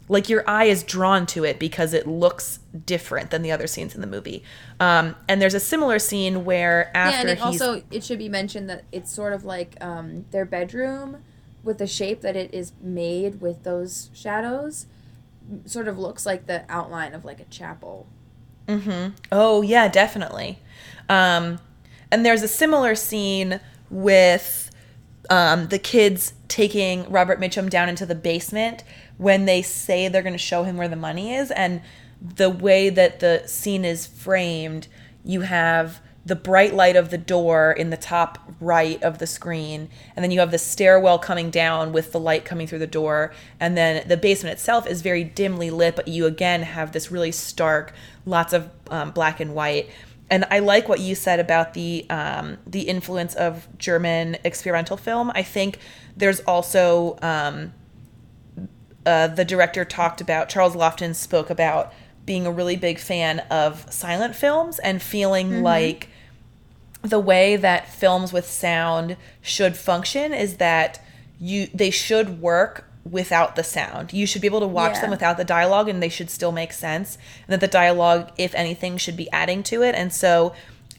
like your eye is drawn to it because it looks different than the other scenes in the movie. Um, and there's a similar scene where after yeah, and also it should be mentioned that it's sort of like um, their bedroom with the shape that it is made with those shadows sort of looks like the outline of like a chapel. Mm-hmm. Oh yeah, definitely. Um, and there's a similar scene with um, the kids taking Robert Mitchum down into the basement when they say they're going to show him where the money is, and the way that the scene is framed, you have the bright light of the door in the top right of the screen and then you have the stairwell coming down with the light coming through the door. And then the basement itself is very dimly lit but you again have this really stark lots of um, black and white and I like what you said about the um, the influence of German experimental film. I think there's also um, uh, the director talked about Charles Laughton spoke about being a really big fan of silent films and feeling like the way that films with sound should function is that you they should work without the sound. You should be able to watch Yeah. them without the dialogue and they should still make sense. And that the dialogue, if anything, should be adding to it. And so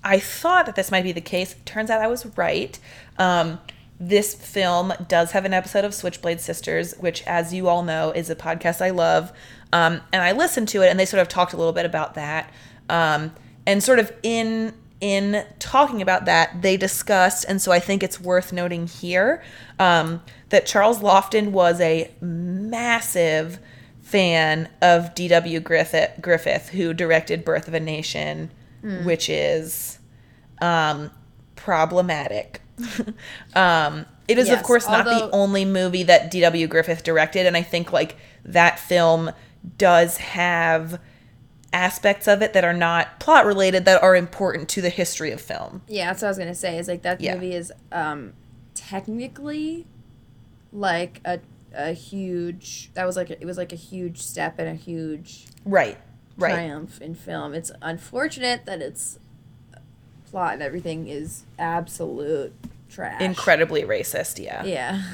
I thought that this might be the case. Turns out I was right. Um, this film does have an episode of Switchblade Sisters, which, as you all know, is a podcast I love. Um, and I listened to it, and they sort of talked a little bit about that. Um, and sort of in in talking about that, they discussed, and so I think it's worth noting here um, that Charles Laughton was a massive fan of D.W. Griffith, Griffith, who directed Birth of a Nation, which is um, problematic. um, it is, of Yes, course, not the only movie that D.W. Griffith directed, and I think like that film does have aspects of it that are not plot related that are important to the history of film. Yeah, that's what I was gonna say. Is like that Yeah. movie is um, technically like a a huge. That was like a, it was like a huge step and a huge Right. Right. triumph in film. It's unfortunate that its plot and everything is absolute trash. Incredibly racist, yeah. Yeah.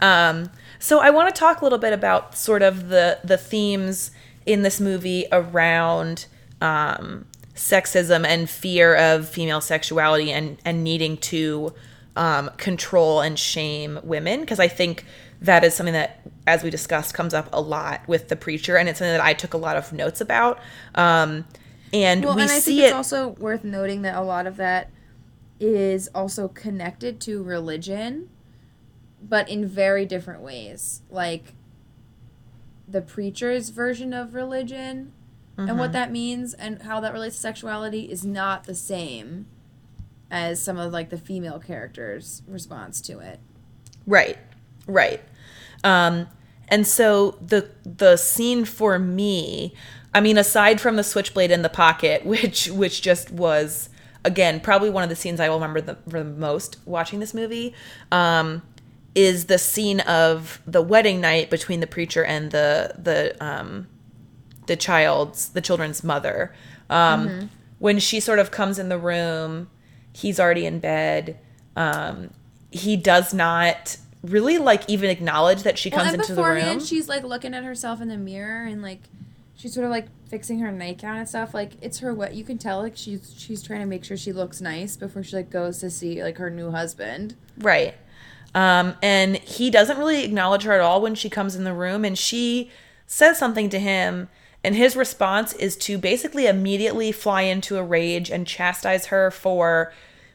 Um, so I want to talk a little bit about sort of the the themes in this movie around um, sexism and fear of female sexuality and and needing to um, control and shame women because I think that is something that, as we discussed, comes up a lot with the preacher, and it's something that I took a lot of notes about. Um, and Well, we and I see think it's it. also worth noting that a lot of that is also connected to religion, but in very different ways. Like the preacher's version of religion and Mm-hmm. what that means and how that relates to sexuality is not the same as some of like the female characters' response to it. Right, right. Um, and so the the scene for me, I mean, aside from the switchblade in the pocket, which which just was again probably one of the scenes I will remember the, the most watching this movie, um, is the scene of the wedding night between the preacher and the the um, the child's the children's mother um, when she sort of comes in the room he's already in bed um, he does not really like even acknowledge that she Well, comes into the room she's like looking at herself in the mirror and like she's sort of like fixing her nightgown and stuff. Like it's her what you can tell like she's she's trying to make sure she looks nice before she like goes to see like her new husband. Right. Um, and he doesn't really acknowledge her at all when she comes in the room, and she says something to him, and his response is to basically immediately fly into a rage and chastise her for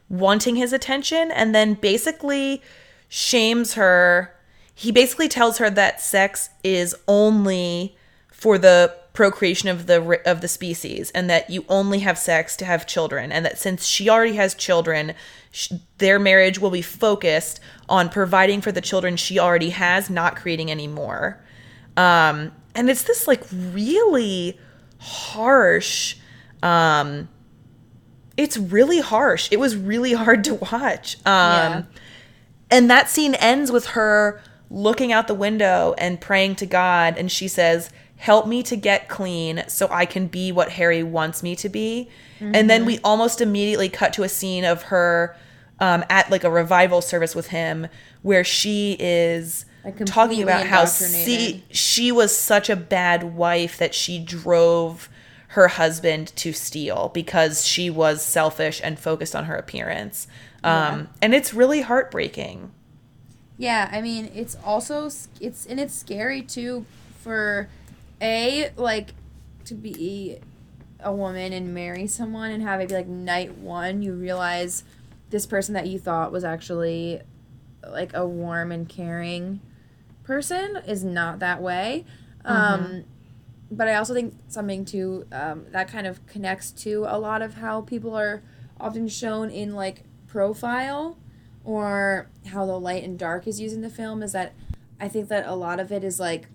wanting his attention, and then basically shames her. He basically tells her that sex is only for the procreation of the of the species and that you only have sex to have children and that since she already has children sh- their marriage will be focused on providing for the children she already has not creating any more um and it's this like really harsh um it's really harsh it was really hard to watch um Yeah. and that scene ends with her looking out the window and praying to God. And she says, Help me to get clean so I can be what Harry wants me to be. And then we almost immediately cut to a scene of her um, at like a revival service with him where she is Like talking about how she she was such a bad wife that she drove her husband to steal because she was selfish and focused on her appearance. Um, and it's really heartbreaking. Yeah, I mean, it's also it's and it's scary too for a like to be a woman and marry someone and have it be like night one you realize this person that you thought was actually like a warm and caring person is not that way. Um but I also think something too um, that kind of connects to a lot of how people are often shown in like profile or how the light and dark is used in the film is that I think that a lot of it is like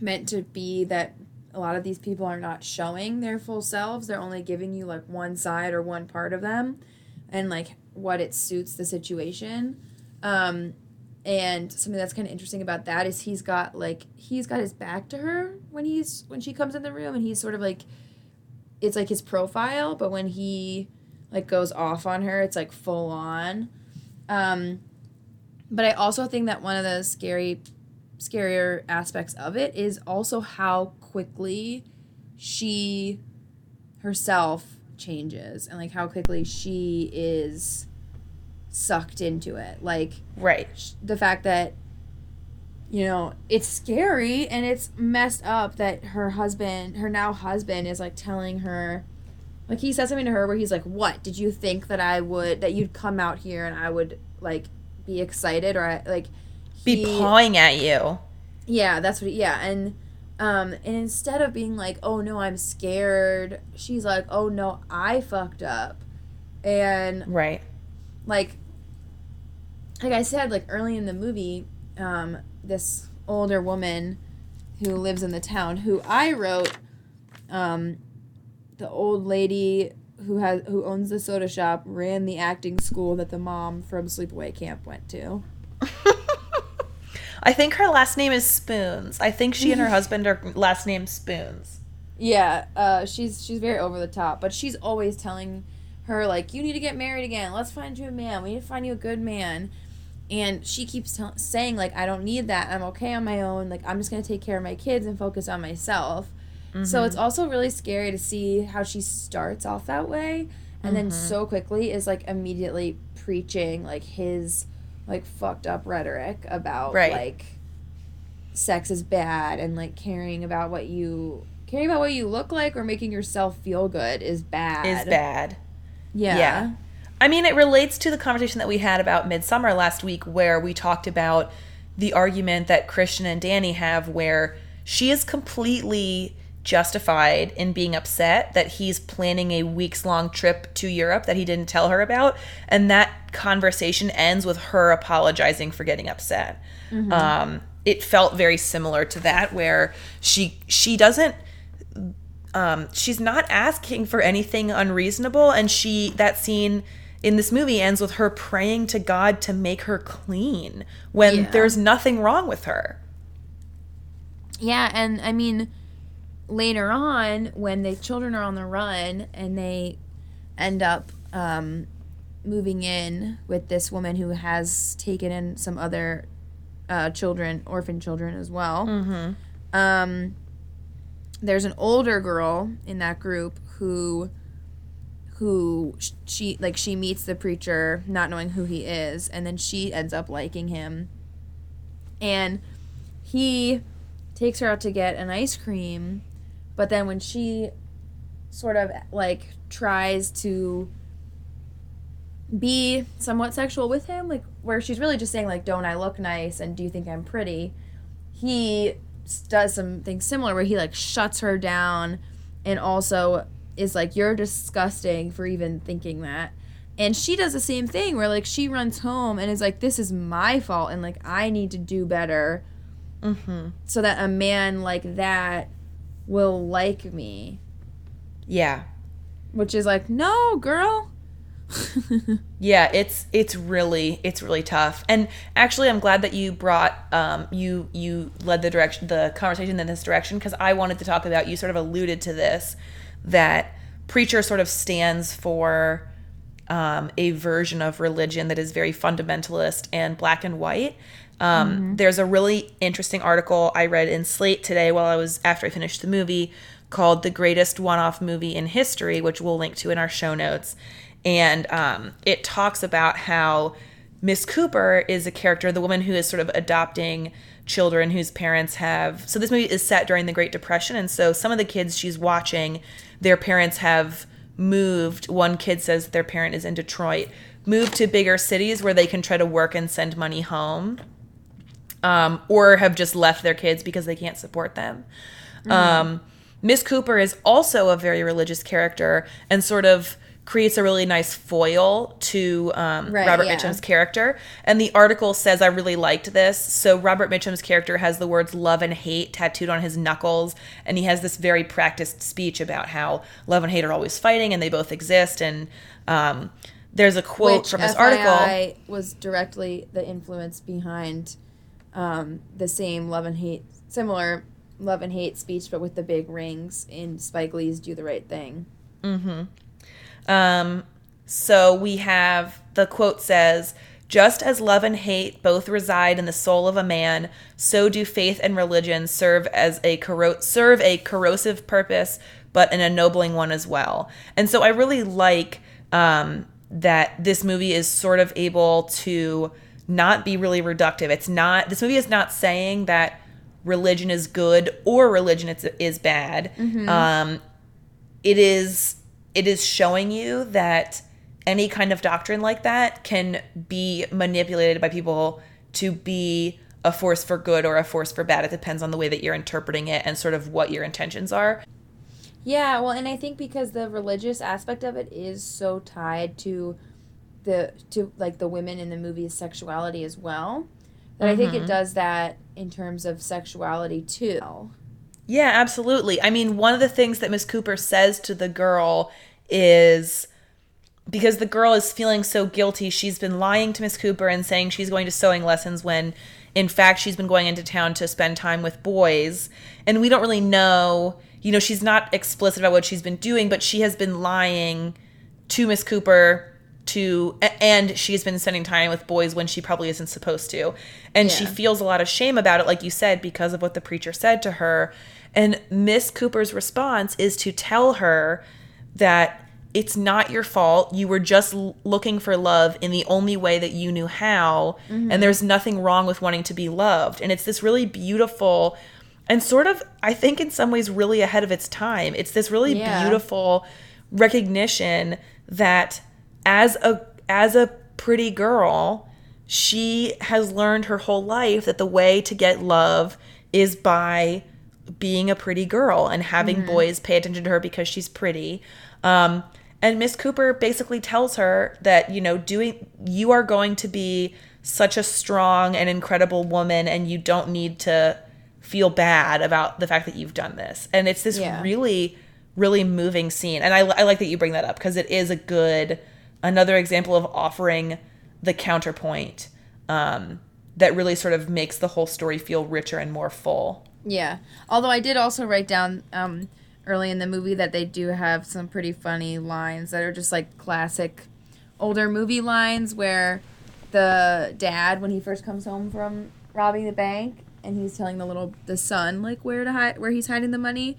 meant to be that a lot of these people are not showing their full selves. They're only giving you like one side or one part of them and like what it suits the situation. Um, and something that's kind of interesting about that is he's got like he's got his back to her when he's when she comes in the room and he's sort of like it's like his profile, but when he like goes off on her, it's like full on. Um, but I also think that one of the scary, scarier aspects of it is also how quickly she herself changes and like how quickly she is sucked into it. Like Right. the fact that you know it's scary and it's messed up that her husband her now husband is like telling her like he said something to her where he's like what did you think that i would that you'd come out here and i would like be excited or I, like Be he- pawing at you. yeah that's what he, yeah and um and instead of being like oh no i'm scared she's like oh no i fucked up and Right. like like I said, like early in the movie, um, this older woman who lives in the town, who I wrote, um, the old lady who has who owns the soda shop ran the acting school that the mom from Sleepaway Camp went to. I think her last name is Spoons. I think she and her husband are last name Spoons. Yeah, uh, she's she's very over the top, but she's always telling her like, "You need to get married again. Let's find you a man. We need to find you a good man." And she keeps tell- saying like, "I don't need that. I'm okay on my own. Like, I'm just gonna take care of my kids and focus on myself." So it's also really scary to see how she starts off that way, and then so quickly is like immediately preaching like his like fucked up rhetoric about Right. like sex is bad and like caring about what you caring about what you look like or making yourself feel good is bad. Is bad. Yeah. Yeah. I mean, it relates to the conversation that we had about Midsommar last week, where we talked about the argument that Christian and Dani have, where she is completely justified in being upset that he's planning a weeks long trip to Europe that he didn't tell her about. And that conversation ends with her apologizing for getting upset. Um, it felt very similar to that, where she she doesn't um, she's not asking for anything unreasonable and she that scene in this movie ends with her praying to god to make her clean when Yeah. there's nothing wrong with her Yeah, and I mean later on when the children are on the run and they end up um, moving in with this woman who has taken in some other uh, children, orphan children as well. mm-hmm. um, there's an older girl in that group who who she like she meets the preacher not knowing who he is and then she ends up liking him and he takes her out to get an ice cream but then when she sort of like tries to be somewhat sexual with him like where she's really just saying like don't i look nice? And do you think i'm pretty? he does something similar where he like shuts her down and also is like you're disgusting for even thinking that. And she does the same thing where like she runs home and is like this is my fault and like i need to do better. Mm-hmm. so that a man like that will like me. Yeah. Which is like no girl. Yeah it's it's really it's really tough. And actually i'm glad that you brought um you you led the direction the conversation in this direction because i wanted to talk about you sort of alluded to this that preacher sort of stands for um, a version of religion that is very fundamentalist and black and white Um, There's a really interesting article I read in Slate today while I was after I finished the movie called "The Greatest One-Off Movie in History," which we'll link to in our show notes, and um, it talks about how Miss Cooper is a character, the woman who is sort of adopting children whose parents have. So this movie is set during the Great Depression, and so some of the kids she's watching, their parents have moved. One kid says their parent is in Detroit, moved to bigger cities where they can try to work and send money home, um, or have just left their kids because they can't support them. Um, Miss Cooper is also a very religious character and sort of creates a really nice foil to um, Right, Robert yeah. Mitchum's character. And the article says I really liked this. So Robert Mitchum's character has the words love and hate tattooed on his knuckles, and he has this very practiced speech about how love and hate are always fighting and they both exist. And um, there's a quote Which from this FYI article. was directly the influence behind um, the same love and hate, similar love and hate speech, but with the big rings in Spike Lee's "Do the Right Thing." Um, so we have the quote says, just as love and hate both reside in the soul of a man, so do faith and religion serve as a corro- serve a corrosive purpose, but an ennobling one as well. And so I really like um, that this movie is sort of able to not be really reductive. It's not this movie is not saying that religion is good or religion is, is bad. Um, it is it is showing you that any kind of doctrine like that can be manipulated by people to be a force for good or a force for bad. It depends on the way that you're interpreting it and sort of what your intentions are. Yeah, well, and I think because the religious aspect of it is so tied to the to like the women in the movie's sexuality as well, that I think it mm-hmm. does that in terms of sexuality too. Yeah, absolutely. I mean, one of the things that Miss Cooper says to the girl is because the girl is feeling so guilty, she's been lying to Miss Cooper and saying she's going to sewing lessons when in fact she's been going into town to spend time with boys. And we don't really know, you know, she's not explicit about what she's been doing, but she has been lying to Miss Cooper to and she's been spending time with boys when she probably isn't supposed to. And she feels a lot of shame about it like you said because of what the preacher said to her. And Miss Cooper's response is to tell her that it's not your fault. You were just l- looking for love in the only way that you knew how. Mm-hmm. And there's nothing wrong with wanting to be loved. And it's this really beautiful and sort of, I think, in some ways, really ahead of its time. It's this really Yeah. beautiful recognition that as a as a pretty girl, she has learned her whole life that the way to get love is by being a pretty girl and having boys pay attention to her because she's pretty. Um, and Miss Cooper basically tells her that, you know, doing, you are going to be such a strong and incredible woman and you don't need to feel bad about the fact that you've done this. And it's this Yeah. really, really moving scene. And I, I like that you bring that up because it is a good, another example of offering the counterpoint um, that really sort of makes the whole story feel richer and more full. Yeah. Although I did also write down um, early in the movie that they do have some pretty funny lines that are just like classic older movie lines where the dad, when he first comes home from robbing the bank, and he's telling the little the son like where to hide where he's hiding the money.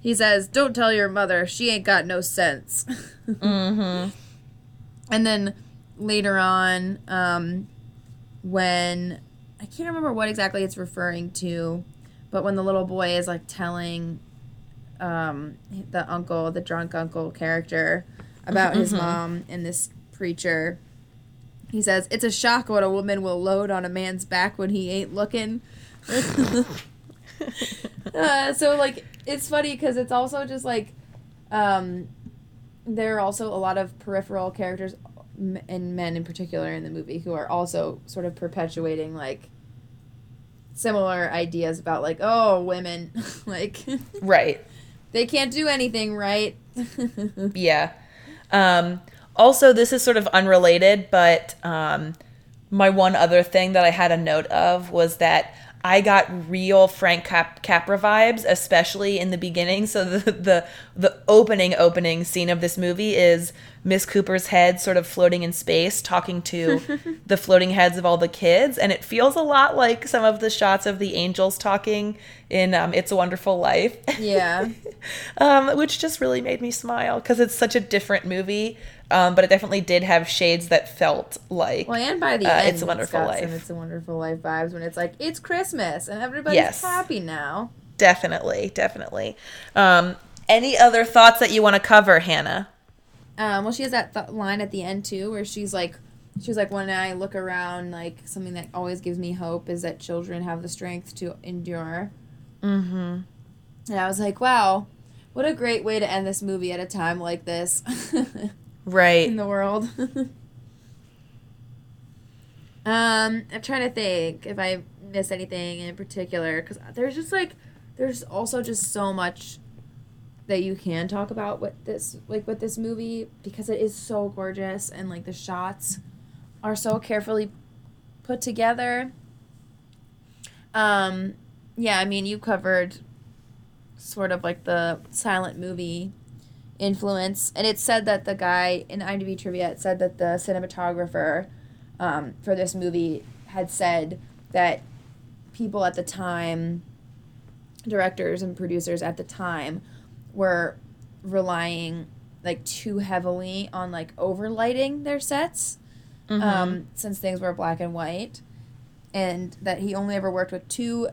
He says, "Don't tell your mother. She ain't got no sense." mm-hmm. And then later on, um, when I can't remember what exactly it's referring to, but when the little boy is like telling um, the uncle, the drunk uncle character, about his mom and this preacher, he says, It's a shock what a woman will load on a man's back when he ain't looking. uh, so, like, it's funny because it's also just like, um, there are also a lot of peripheral characters and men in particular in the movie who are also sort of perpetuating like similar ideas about like oh women like Right. they can't do anything right Yeah. Um, also, this is sort of unrelated, but um, my one other thing that I had a note of was that I got real Frank Cap- Capra vibes, especially in the beginning. So the the the opening opening scene of this movie is Miss Cooper's head sort of floating in space, talking to the floating heads of all the kids, and it feels a lot like some of the shots of the angels talking in um, "It's a Wonderful Life." Yeah. um, which just really made me smile because it's such a different movie. Um, but it definitely did have shades that felt like Well, and by the uh, end, It's a Wonderful got Life. It's a Wonderful Life vibes when it's like it's Christmas and everybody's Yes. happy now. Definitely, definitely. Um, any other thoughts that you want to cover, Hannah? Um, well, she has that th- line at the end too, where she's like, she's like, when I look around, like something that always gives me hope is that children have the strength to endure. Mm-hmm. And I was like, wow, what a great way to end this movie at a time like this Right. in the world. um, I'm trying to think if I miss anything in particular because there's just like, there's also just so much that you can talk about with this like with this movie because it is so gorgeous and like the shots are so carefully put together. Um, yeah, I mean you covered sort of like the silent movie influence, and it said that the guy in IMDb trivia it said that the cinematographer um, for this movie had said that people at the time, directors and producers at the time, were relying like too heavily on like overlighting their sets Mm-hmm. um, since things were black and white, and that he only ever worked with two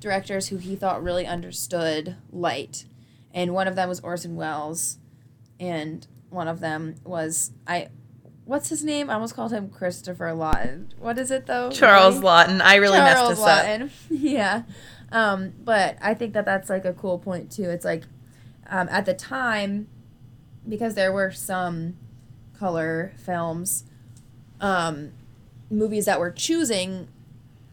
directors who he thought really understood light, and one of them was Orson Welles, and one of them was I. What's his name? I almost called him Christopher Laughton. What is it though? Charles Really? Laughton. I really messed Charles this up. Laughton. yeah. Um, but I think that that's like a cool point too. It's like um, at the time, because there were some color films, um, movies that were choosing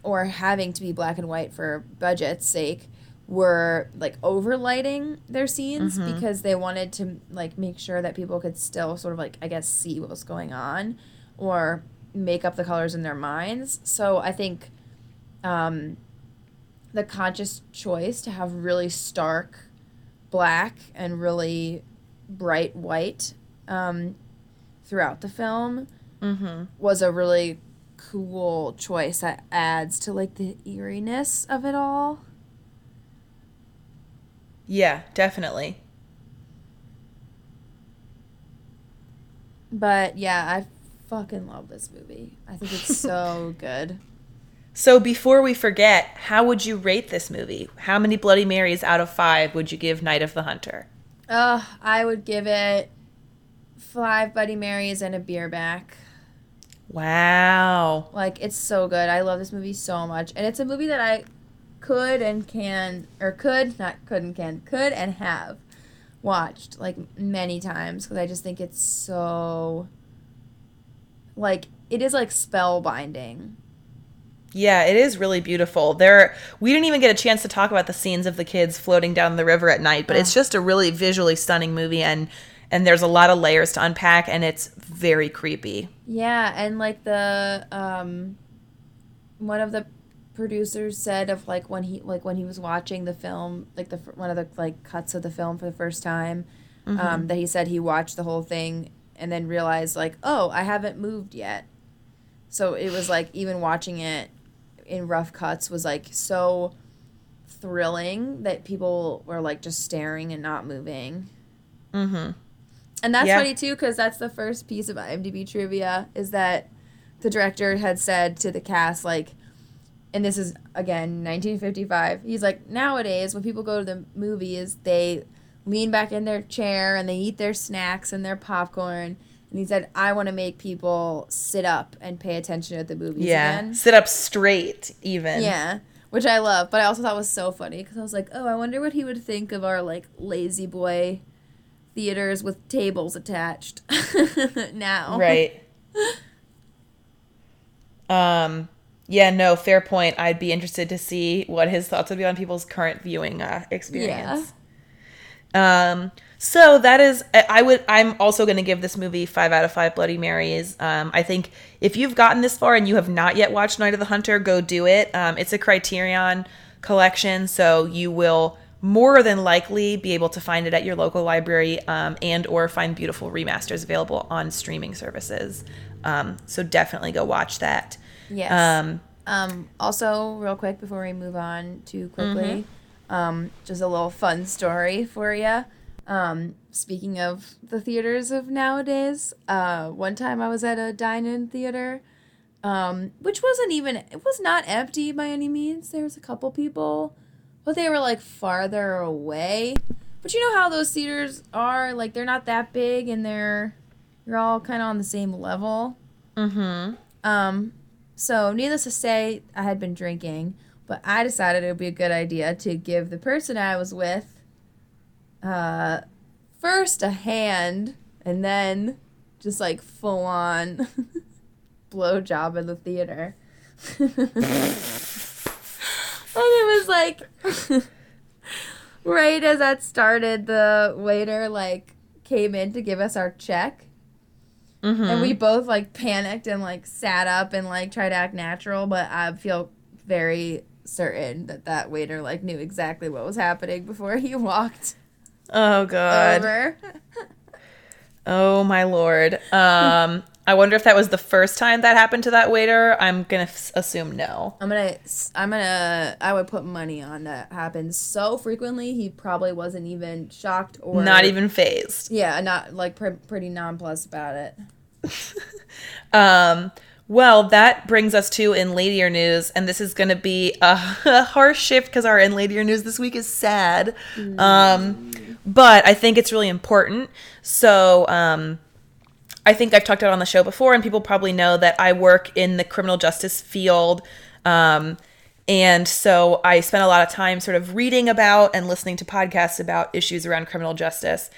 or having to be black and white for budget's sake were like overlighting their scenes Mhm. because they wanted to like make sure that people could still sort of like I guess see what was going on or make up the colors in their minds. So I think um, the conscious choice to have really stark black and really bright white um, throughout the film Mm-hmm. was a really cool choice that adds to like the eeriness of it all. Yeah, definitely. But yeah, I fucking love this movie. I think it's so good. So before we forget, how would you rate this movie? How many Bloody Marys out of five would you give Night of the Hunter? Uh, I would give it five Bloody Marys and a beer back. Wow. Like it's so good. I love this movie so much, and it's a movie that I could and can or could not could and can could and have watched like many times because I just think it's so like it is like spellbinding. Yeah, it is really beautiful. There, we didn't even get a chance to talk about the scenes of the kids floating down the river at night, but it's just a really visually stunning movie, and and there's a lot of layers to unpack, and it's very creepy. Yeah, and like the um one of the producers said of like when he like when he was watching the film like the one of the like cuts of the film for the first time um that he said he watched the whole thing and then realized like oh I haven't moved yet. So it was like even watching it in rough cuts was like so thrilling that people were like just staring and not moving. Mm-hmm. And that's Yeah. funny too, because that's the first piece of IMDb trivia is that the director had said to the cast, like, and this is again 1955. He's like, nowadays when people go to the movies, they lean back in their chair and they eat their snacks and their popcorn. And he said, I want to make people sit up and pay attention at the movies Yeah, again. sit up straight, even. Yeah, which I love, but I also thought was so funny because I was like, oh, I wonder what he would think of our like lazy boy theaters with tables attached now. Right. um. Yeah. No. Fair point. I'd be interested to see what his thoughts would be on people's current viewing uh, experience. Um. So that is, I I would, I'm also going to give this movie five out of five Bloody Marys. Um, I think if you've gotten this far and you have not yet watched Night of the Hunter, go do it. Um, it's a Criterion collection, so you will more than likely be able to find it at your local library um, and or find beautiful remasters available on streaming services. Um, so definitely go watch that. Yes. Um, Um, also, real quick before we move on too quickly, um, just a little fun story for you. Um, speaking of the theaters of nowadays, uh, one time I was at a dine-in theater, um, which wasn't even it was not empty by any means. There was a couple people, but they were like farther away. But you know how those theaters are like they're not that big and they're you're all kind of on the same level. mm-hmm. Um, so needless to say, I had been drinking, but I decided it would be a good idea to give the person I was with, uh, first a hand and then just like full on blow job in the theater. and it was like right as that started, the waiter like came in to give us our check Mm-hmm. and we both like panicked and like sat up and like tried to act natural but i feel very certain that that waiter like knew exactly what was happening before he walked oh god. over Oh my lord. Um, I wonder if that was the first time that happened to that waiter. I'm gonna f- assume no. i'm gonna i'm gonna i would put money on that happens so frequently he probably wasn't even shocked or Not even fazed. yeah not like pr- pretty nonplussed about it Um, well, that brings us to in ladier news, and this is going to be a, a harsh shift because our in ladier news this week is sad. Um, but I think it's really important. So, um, I think I've talked about on the show before, and people probably know that I work in the criminal justice field. Um, and so I spent a lot of time sort of reading about and listening to podcasts about issues around criminal justice.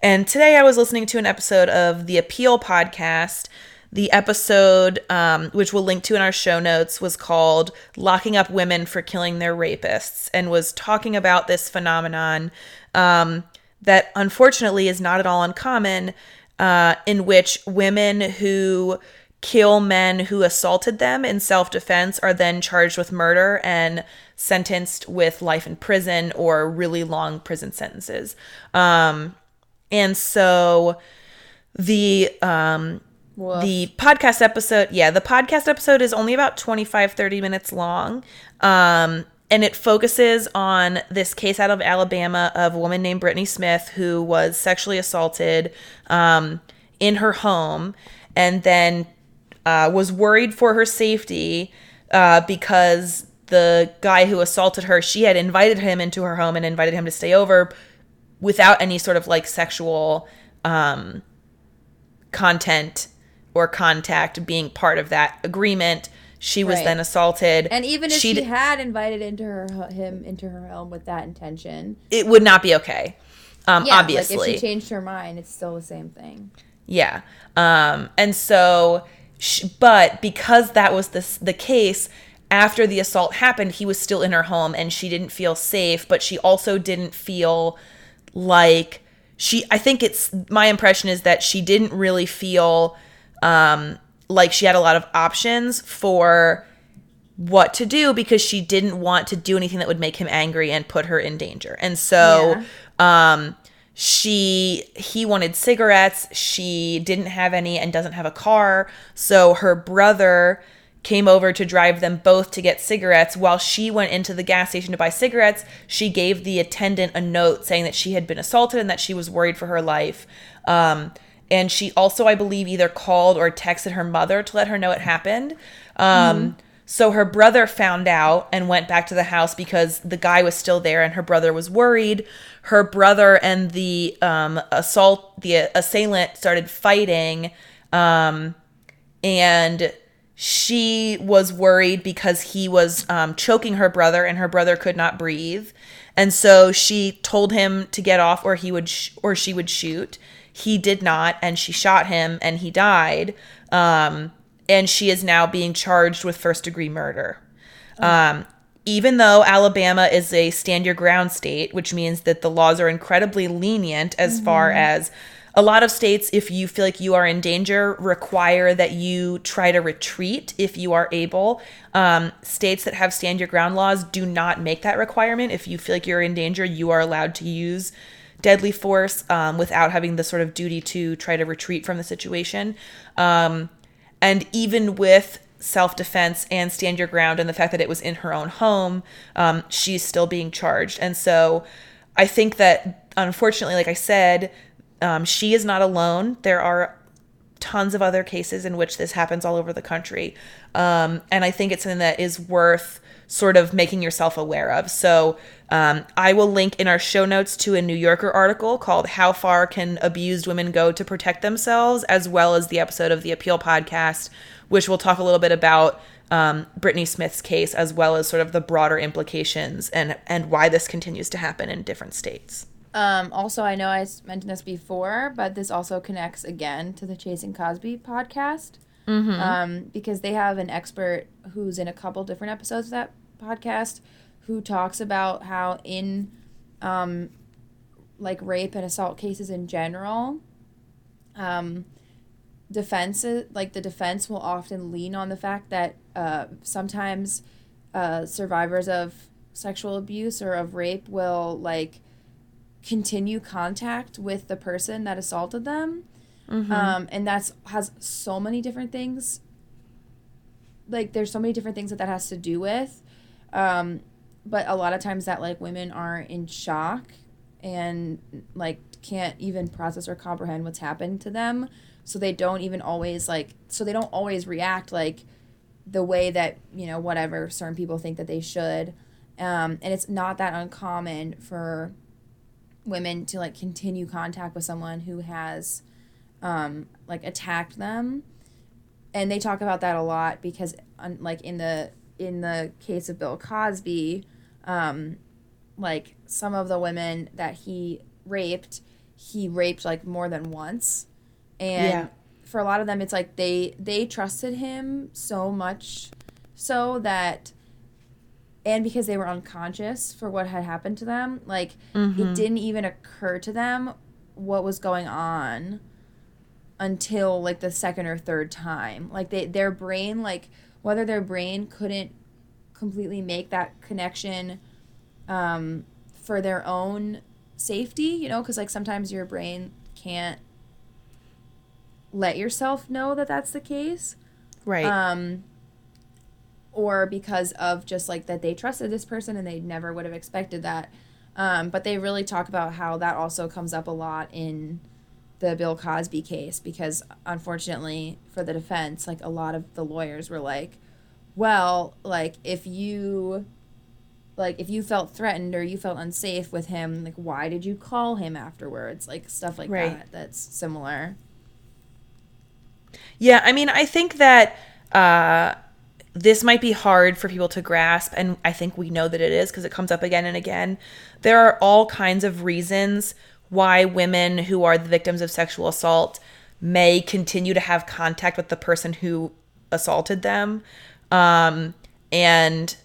And today I was listening to an episode of the Appeal podcast. The episode, um, which we'll link to in our show notes, was called Locking Up Women for Killing Their Rapists and was talking about this phenomenon um, that unfortunately is not at all uncommon, uh, in which women who kill men who assaulted them in self defense are then charged with murder and sentenced with life in prison or really long prison sentences. Um, and so the um, the podcast episode, yeah, the podcast episode is only about 25 30 minutes long. Um, and it focuses on this case out of Alabama of a woman named Brittany Smith who was sexually assaulted um, in her home and then uh, was worried for her safety uh, because the guy who assaulted her, she had invited him into her home and invited him to stay over without any sort of like sexual um, content or contact being part of that agreement. She was Right. then assaulted. and even if She she had invited into her him into her home with that intention it would not be okay. Um, yeah obviously. like if she changed her mind it's still the same thing Yeah. Um, and so, sh- but because that was the, the case, after the assault happened, he was still in her home and she didn't feel safe, but she also didn't feel like she, I think it's my impression is that she didn't really feel um, like she had a lot of options for what to do because she didn't want to do anything that would make him angry and put her in danger. And so um she he wanted cigarettes, she didn't have any and doesn't have a car, so her brother came over to drive them both to get cigarettes while she went into the gas station to buy cigarettes. She gave the attendant a note saying that she had been assaulted and that she was worried for her life. Um and she also, I believe, either called or texted her mother to let her know it happened. Um, So her brother found out and went back to the house because the guy was still there and her brother was worried. Her brother and the um, assault, the assailant started fighting. Um, and she was worried because he was um, choking her brother and her brother could not breathe and so she told him to get off or he would sh- or she would shoot he did not and she shot him and he died um, and she is now being charged with first degree murder um, even though Alabama is a stand your ground state, which means that the laws are incredibly lenient as far as a lot of states, if you feel like you are in danger, require that you try to retreat if you are able. Um, states that have stand your ground laws do not make that requirement. If you feel like you're in danger, you are allowed to use deadly force um, without having the sort of duty to try to retreat from the situation. Um, and even with self defense and stand your ground, and the fact that it was in her own home, um, she's still being charged. And so I think that, unfortunately, like I said, um, she is not alone. There are tons of other cases in which this happens all over the country. Um, and I think it's something that is worth sort of making yourself aware of. So um, I will link in our show notes to a New Yorker article called How Far Can Abused Women Go to Protect Themselves, as well as the episode of the Appeal podcast, which will talk a little bit about. Um, Brittany Smith's case, as well as sort of the broader implications and and why this continues to happen in different states. Um, also, I know I mentioned this before, but this also connects again to the Chasing Cosby podcast um, because they have an expert who's in a couple different episodes of that podcast who talks about how in um, like rape and assault cases in general, um, defenses like the defense will often lean on the fact that uh, sometimes uh, survivors of sexual abuse or of rape will like continue contact with the person that assaulted them. Um, and that's has so many different things like there's so many different things that that has to do with. Um, but a lot of times that like women are in shock and like can't even process or comprehend what's happened to them. So they don't even always like so they don't always react like the way that you know whatever certain people think that they should. Um, and it's not that uncommon for women to like continue contact with someone who has um, like attacked them. And they talk about that a lot because un- like in the in the case of bill cosby um, like some of the women that he raped he raped like more than once. And Yeah. for a lot of them it's like they they trusted him so much so that and because they were unconscious for what had happened to them like it didn't even occur to them what was going on until like the second or third time. Like they their brain like whether their brain couldn't completely make that connection um, for their own safety you know because like sometimes your brain can't let yourself know that that's the case Right. um or because of just like that they trusted this person and they never would have expected that um but they really talk about how that also comes up a lot in the Bill Cosby case because unfortunately for the defense like a lot of the lawyers were like well like if you like if you felt threatened or you felt unsafe with him like why did you call him afterwards like stuff like Right. that that's similar Yeah, I mean, I think that uh, this might be hard for people to grasp, and I think we know that it is because it comes up again and again. There are all kinds of reasons why women who are the victims of sexual assault may continue to have contact with the person who assaulted them, um, and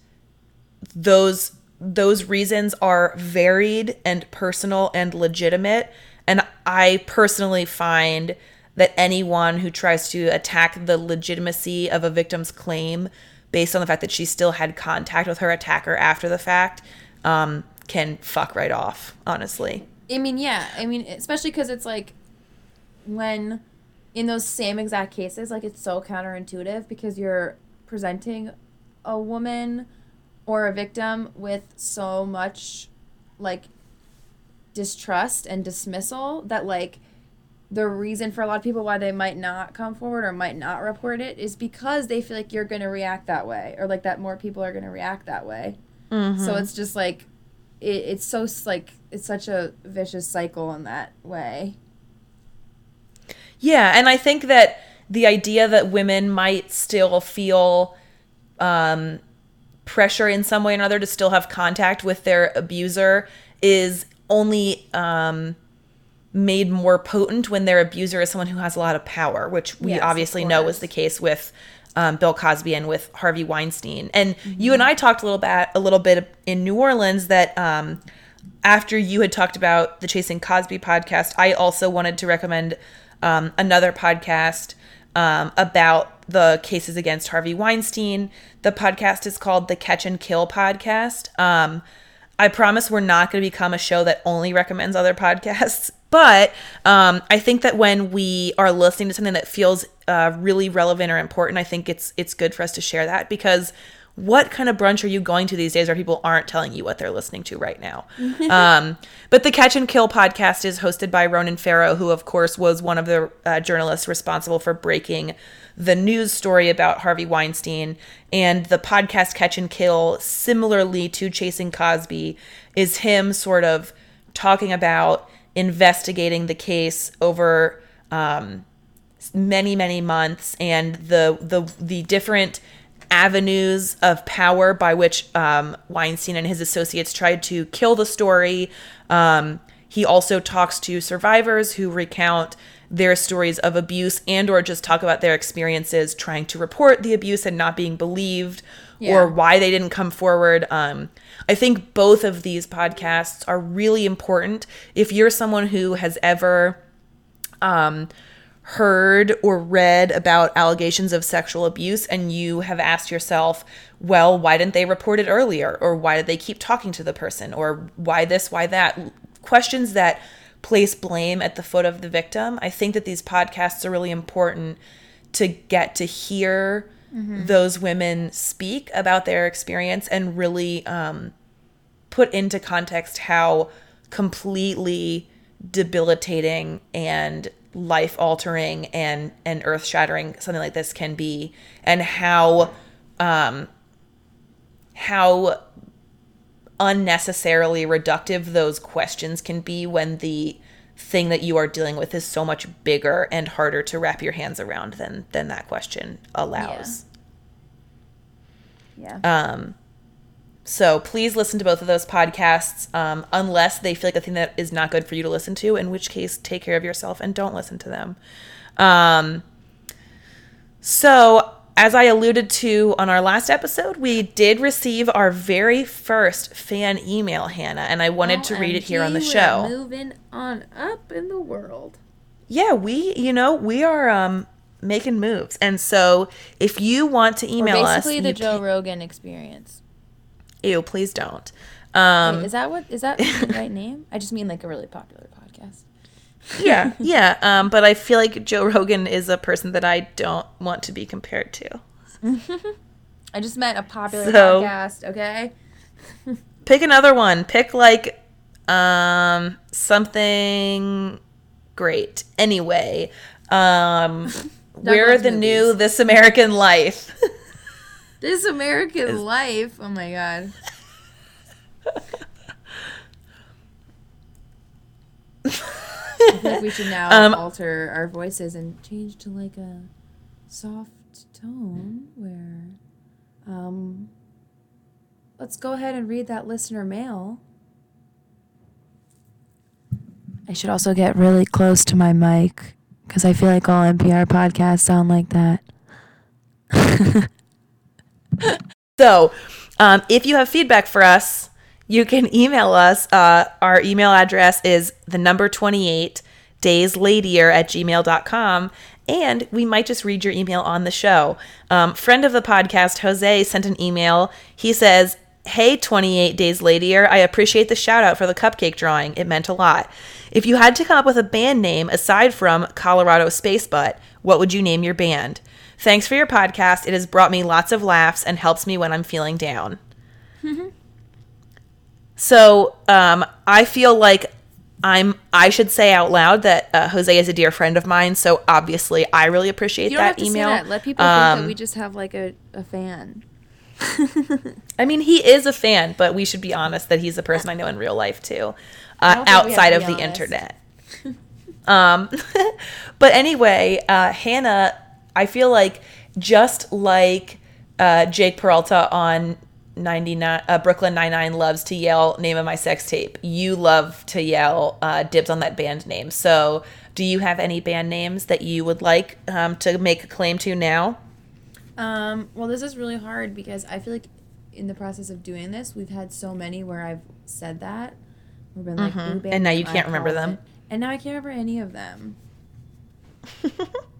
those those reasons are varied and personal and legitimate and i personally find that anyone who tries to attack the legitimacy of a victim's claim based on the fact that she still had contact with her attacker after the fact um, can fuck right off honestly I mean, yeah. I mean, especially because it's like when in those same exact cases, like it's so counterintuitive because you're presenting a woman or a victim with so much like distrust and dismissal that like the reason for a lot of people why they might not come forward or might not report it is because they feel like you're going to react that way or like that more people are going to react that way. Mm-hmm. So it's just like it, it's so like it's such a vicious cycle in that way. Yeah, and I think that the idea that women might still feel um, pressure in some way or another to still have contact with their abuser is only um, made more potent when their abuser is someone who has a lot of power, which we Yes, obviously know was the case with um, Bill Cosby and with Harvey Weinstein. And you and I talked a little bit a little bit in New Orleans that um, after you had talked about the Chasing Cosby podcast, I also wanted to recommend um, another podcast um, about the cases against Harvey Weinstein. The podcast is called the Catch and Kill podcast. Um, I promise we're not going to become a show that only recommends other podcasts, but um, I think that when we are listening to something that feels uh, really relevant or important, I think it's it's good for us to share that because what kind of brunch are you going to these days where people aren't telling you what they're listening to right now? um, but the Catch and Kill podcast is hosted by Ronan Farrow, who, of course, was one of the uh, journalists responsible for breaking the news story about Harvey Weinstein. And the podcast Catch and Kill, similarly to Chasing Cosby, is him sort of talking about investigating the case over um, many, many months and the the the different avenues of power by which um, Weinstein and his associates tried to kill the story. Um, he also talks to survivors who recount their stories of abuse and or just talk about their experiences trying to report the abuse and not being believed Yeah. or why they didn't come forward. Um, I think both of these podcasts are really important if you're someone who has ever um, heard or read about allegations of sexual abuse and you have asked yourself, well, why didn't they report it earlier? Or why did they keep talking to the person? Or why this, why that? Questions that place blame at the foot of the victim. I think that these podcasts are really important to get to hear those women speak about their experience and really um, put into context how completely debilitating and life altering and and earth shattering something like this can be and how um how unnecessarily reductive those questions can be when the thing that you are dealing with is so much bigger and harder to wrap your hands around than than that question allows. Yeah. Um, so please listen to both of those podcasts, um, unless they feel like a thing that is not good for you to listen to, in which case take care of yourself and don't listen to them. Um, so as I alluded to on our last episode, we did receive our very first fan email, Hannah, and I wanted to read it here on the show. Moving on up in the world. Yeah, we, you know, we are um, making moves, and so if you want to email us, basically the Joe Rogan experience. Ew, please don't. Um, Wait, is that what is that the right name? I just mean like a really popular podcast. yeah, yeah. Um, but I feel like Joe Rogan is a person that I don't want to be compared to. I just meant a popular So- podcast, okay? Pick another one. Pick like um something great. Anyway, um we're the new. This American Life. This American Life. Oh my god. I feel like we should now Um, alter our voices and change to like a soft tone where um let's go ahead and read that listener mail. I should also get really close to my mic because I feel like all NPR podcasts sound like that. So, um, if you have feedback for us, you can email us. Uh, our email address is the number 28 days daysladier at gmail.com. And we might just read your email on the show. Um, friend of the podcast, Jose, sent an email. He says, Hey, 28 Days Ladier, I appreciate the shout out for the cupcake drawing. It meant a lot. If you had to come up with a band name aside from Colorado Space Butt, what would you name your band? Thanks for your podcast. It has brought me lots of laughs and helps me when I'm feeling down. so um, I feel like I'm. I should say out loud that uh, Jose is a dear friend of mine. So obviously, I really appreciate that email. that. Let people think Um, that we just have like a, a fan. I mean, he is a fan, but we should be honest that he's a person I know in real life too, uh, don't think we have outside of the honest. internet. um, but anyway, uh, Hannah, I feel like just like uh, Jake Peralta on 99 uh, Brooklyn 99 loves to yell name of my sex tape. You love to yell uh, dibs on that band name. So, do you have any band names that you would like um, to make a claim to now? Um, well, this is really hard because I feel like in the process of doing this, we've had so many where I've said that. We've been like, Mhm. "Ooh, babe, And now you can't remember them. it." And now I can't remember any of them.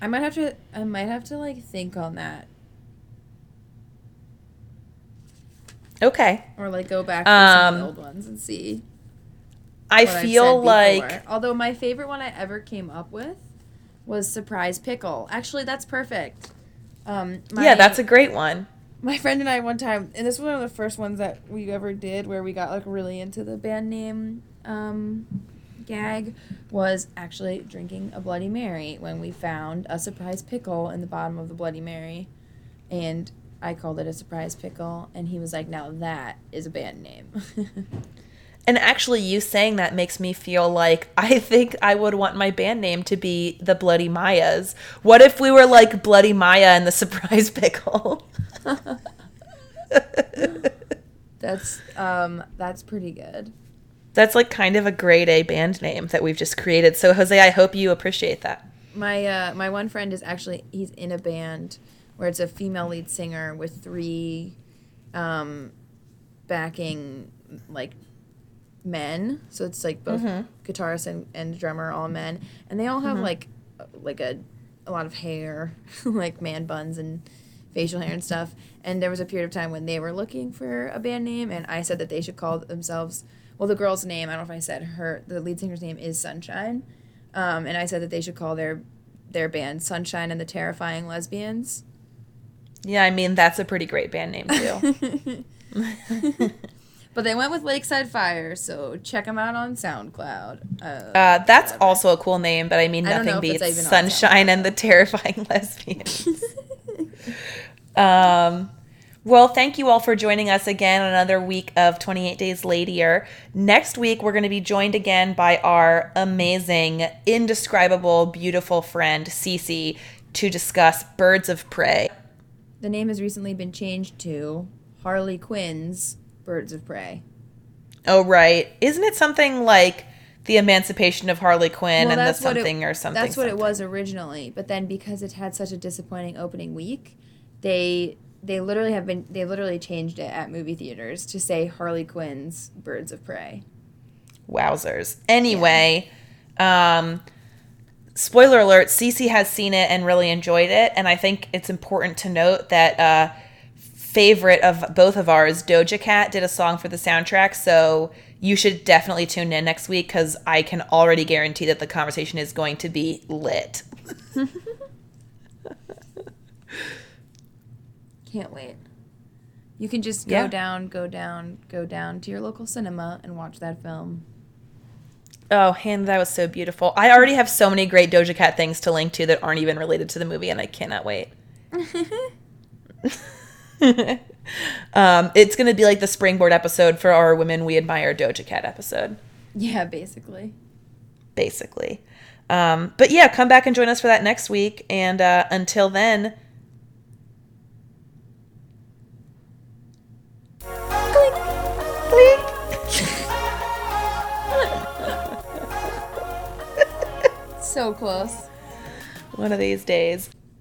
I might have to. I might have to like think on that, okay. or like go back to some of the Um, old ones and see. I feel like although my favorite one I ever came up with was surprise pickle. Actually, that's perfect. Um, yeah, that's a great one. my friend and I one time, and this was one of the first ones that we ever did, where we got like really into the band name um, gag, was actually drinking a Bloody Mary when we found a surprise pickle in the bottom of the Bloody Mary, and I called it a surprise pickle, and he was like, "Now that is a band name." And actually, you saying that makes me feel like I think I would want my band name to be the Bloody Mayas. What if we were like Bloody Maya and the Surprise Pickle? that's um, that's pretty good. That's like kind of a grade A band name that we've just created. So, Jose, I hope you appreciate that. My uh, my one friend is actually he's in a band where it's a female lead singer with three um, backing like men. So it's like both guitarist and, and drummer all men, and they all have like like a a lot of hair, like man buns and facial hair and stuff. And there was a period of time when they were looking for a band name, and I said that they should call themselves. Well, the girl's name I don't know if I said her. The lead singer's name is Sunshine, um, and I said that they should call their their band Sunshine and the Terrifying Lesbians. Yeah, I mean, that's a pretty great band name, too. but they went with Lakeside Fire, so check them out on SoundCloud. Uh, Uh, that's also a cool name, but I mean, I nothing it's beats Sunshine and the Terrifying Lesbians. um, well, thank you all for joining us again on another week of 28 Days Ladier. Next week, we're going to be joined again by our amazing, indescribable, beautiful friend, Cece, to discuss Birds of Prey. the name has recently been changed to Harley Quinn's Birds of Prey. Oh, right. Isn't it something like the emancipation of Harley Quinn and the what it- something or something? That's what it was originally, but then because it had such a disappointing opening week, they they literally have been they literally changed it at movie theaters to say Harley Quinn's Birds of Prey. Wowzers. Anyway, um, spoiler alert: Cece has seen it and really enjoyed it, and I think it's important to note that uh, favorite of both of ours, Doja Cat, did a song for the soundtrack. So you should definitely tune in next week because I can already guarantee that the conversation is going to be lit. Can't wait. You can just go Yeah. down, go down, go down to your local cinema and watch that film. Oh, and that was so beautiful. I already have so many great Doja Cat things to link to that aren't even related to the movie, and I cannot wait. um, it's going to be like the springboard episode for our Women We Admire Doja Cat episode, yeah, basically. basically. Um, but yeah, come back and join us for that next week. And uh, until then, clink. So close. One of these days.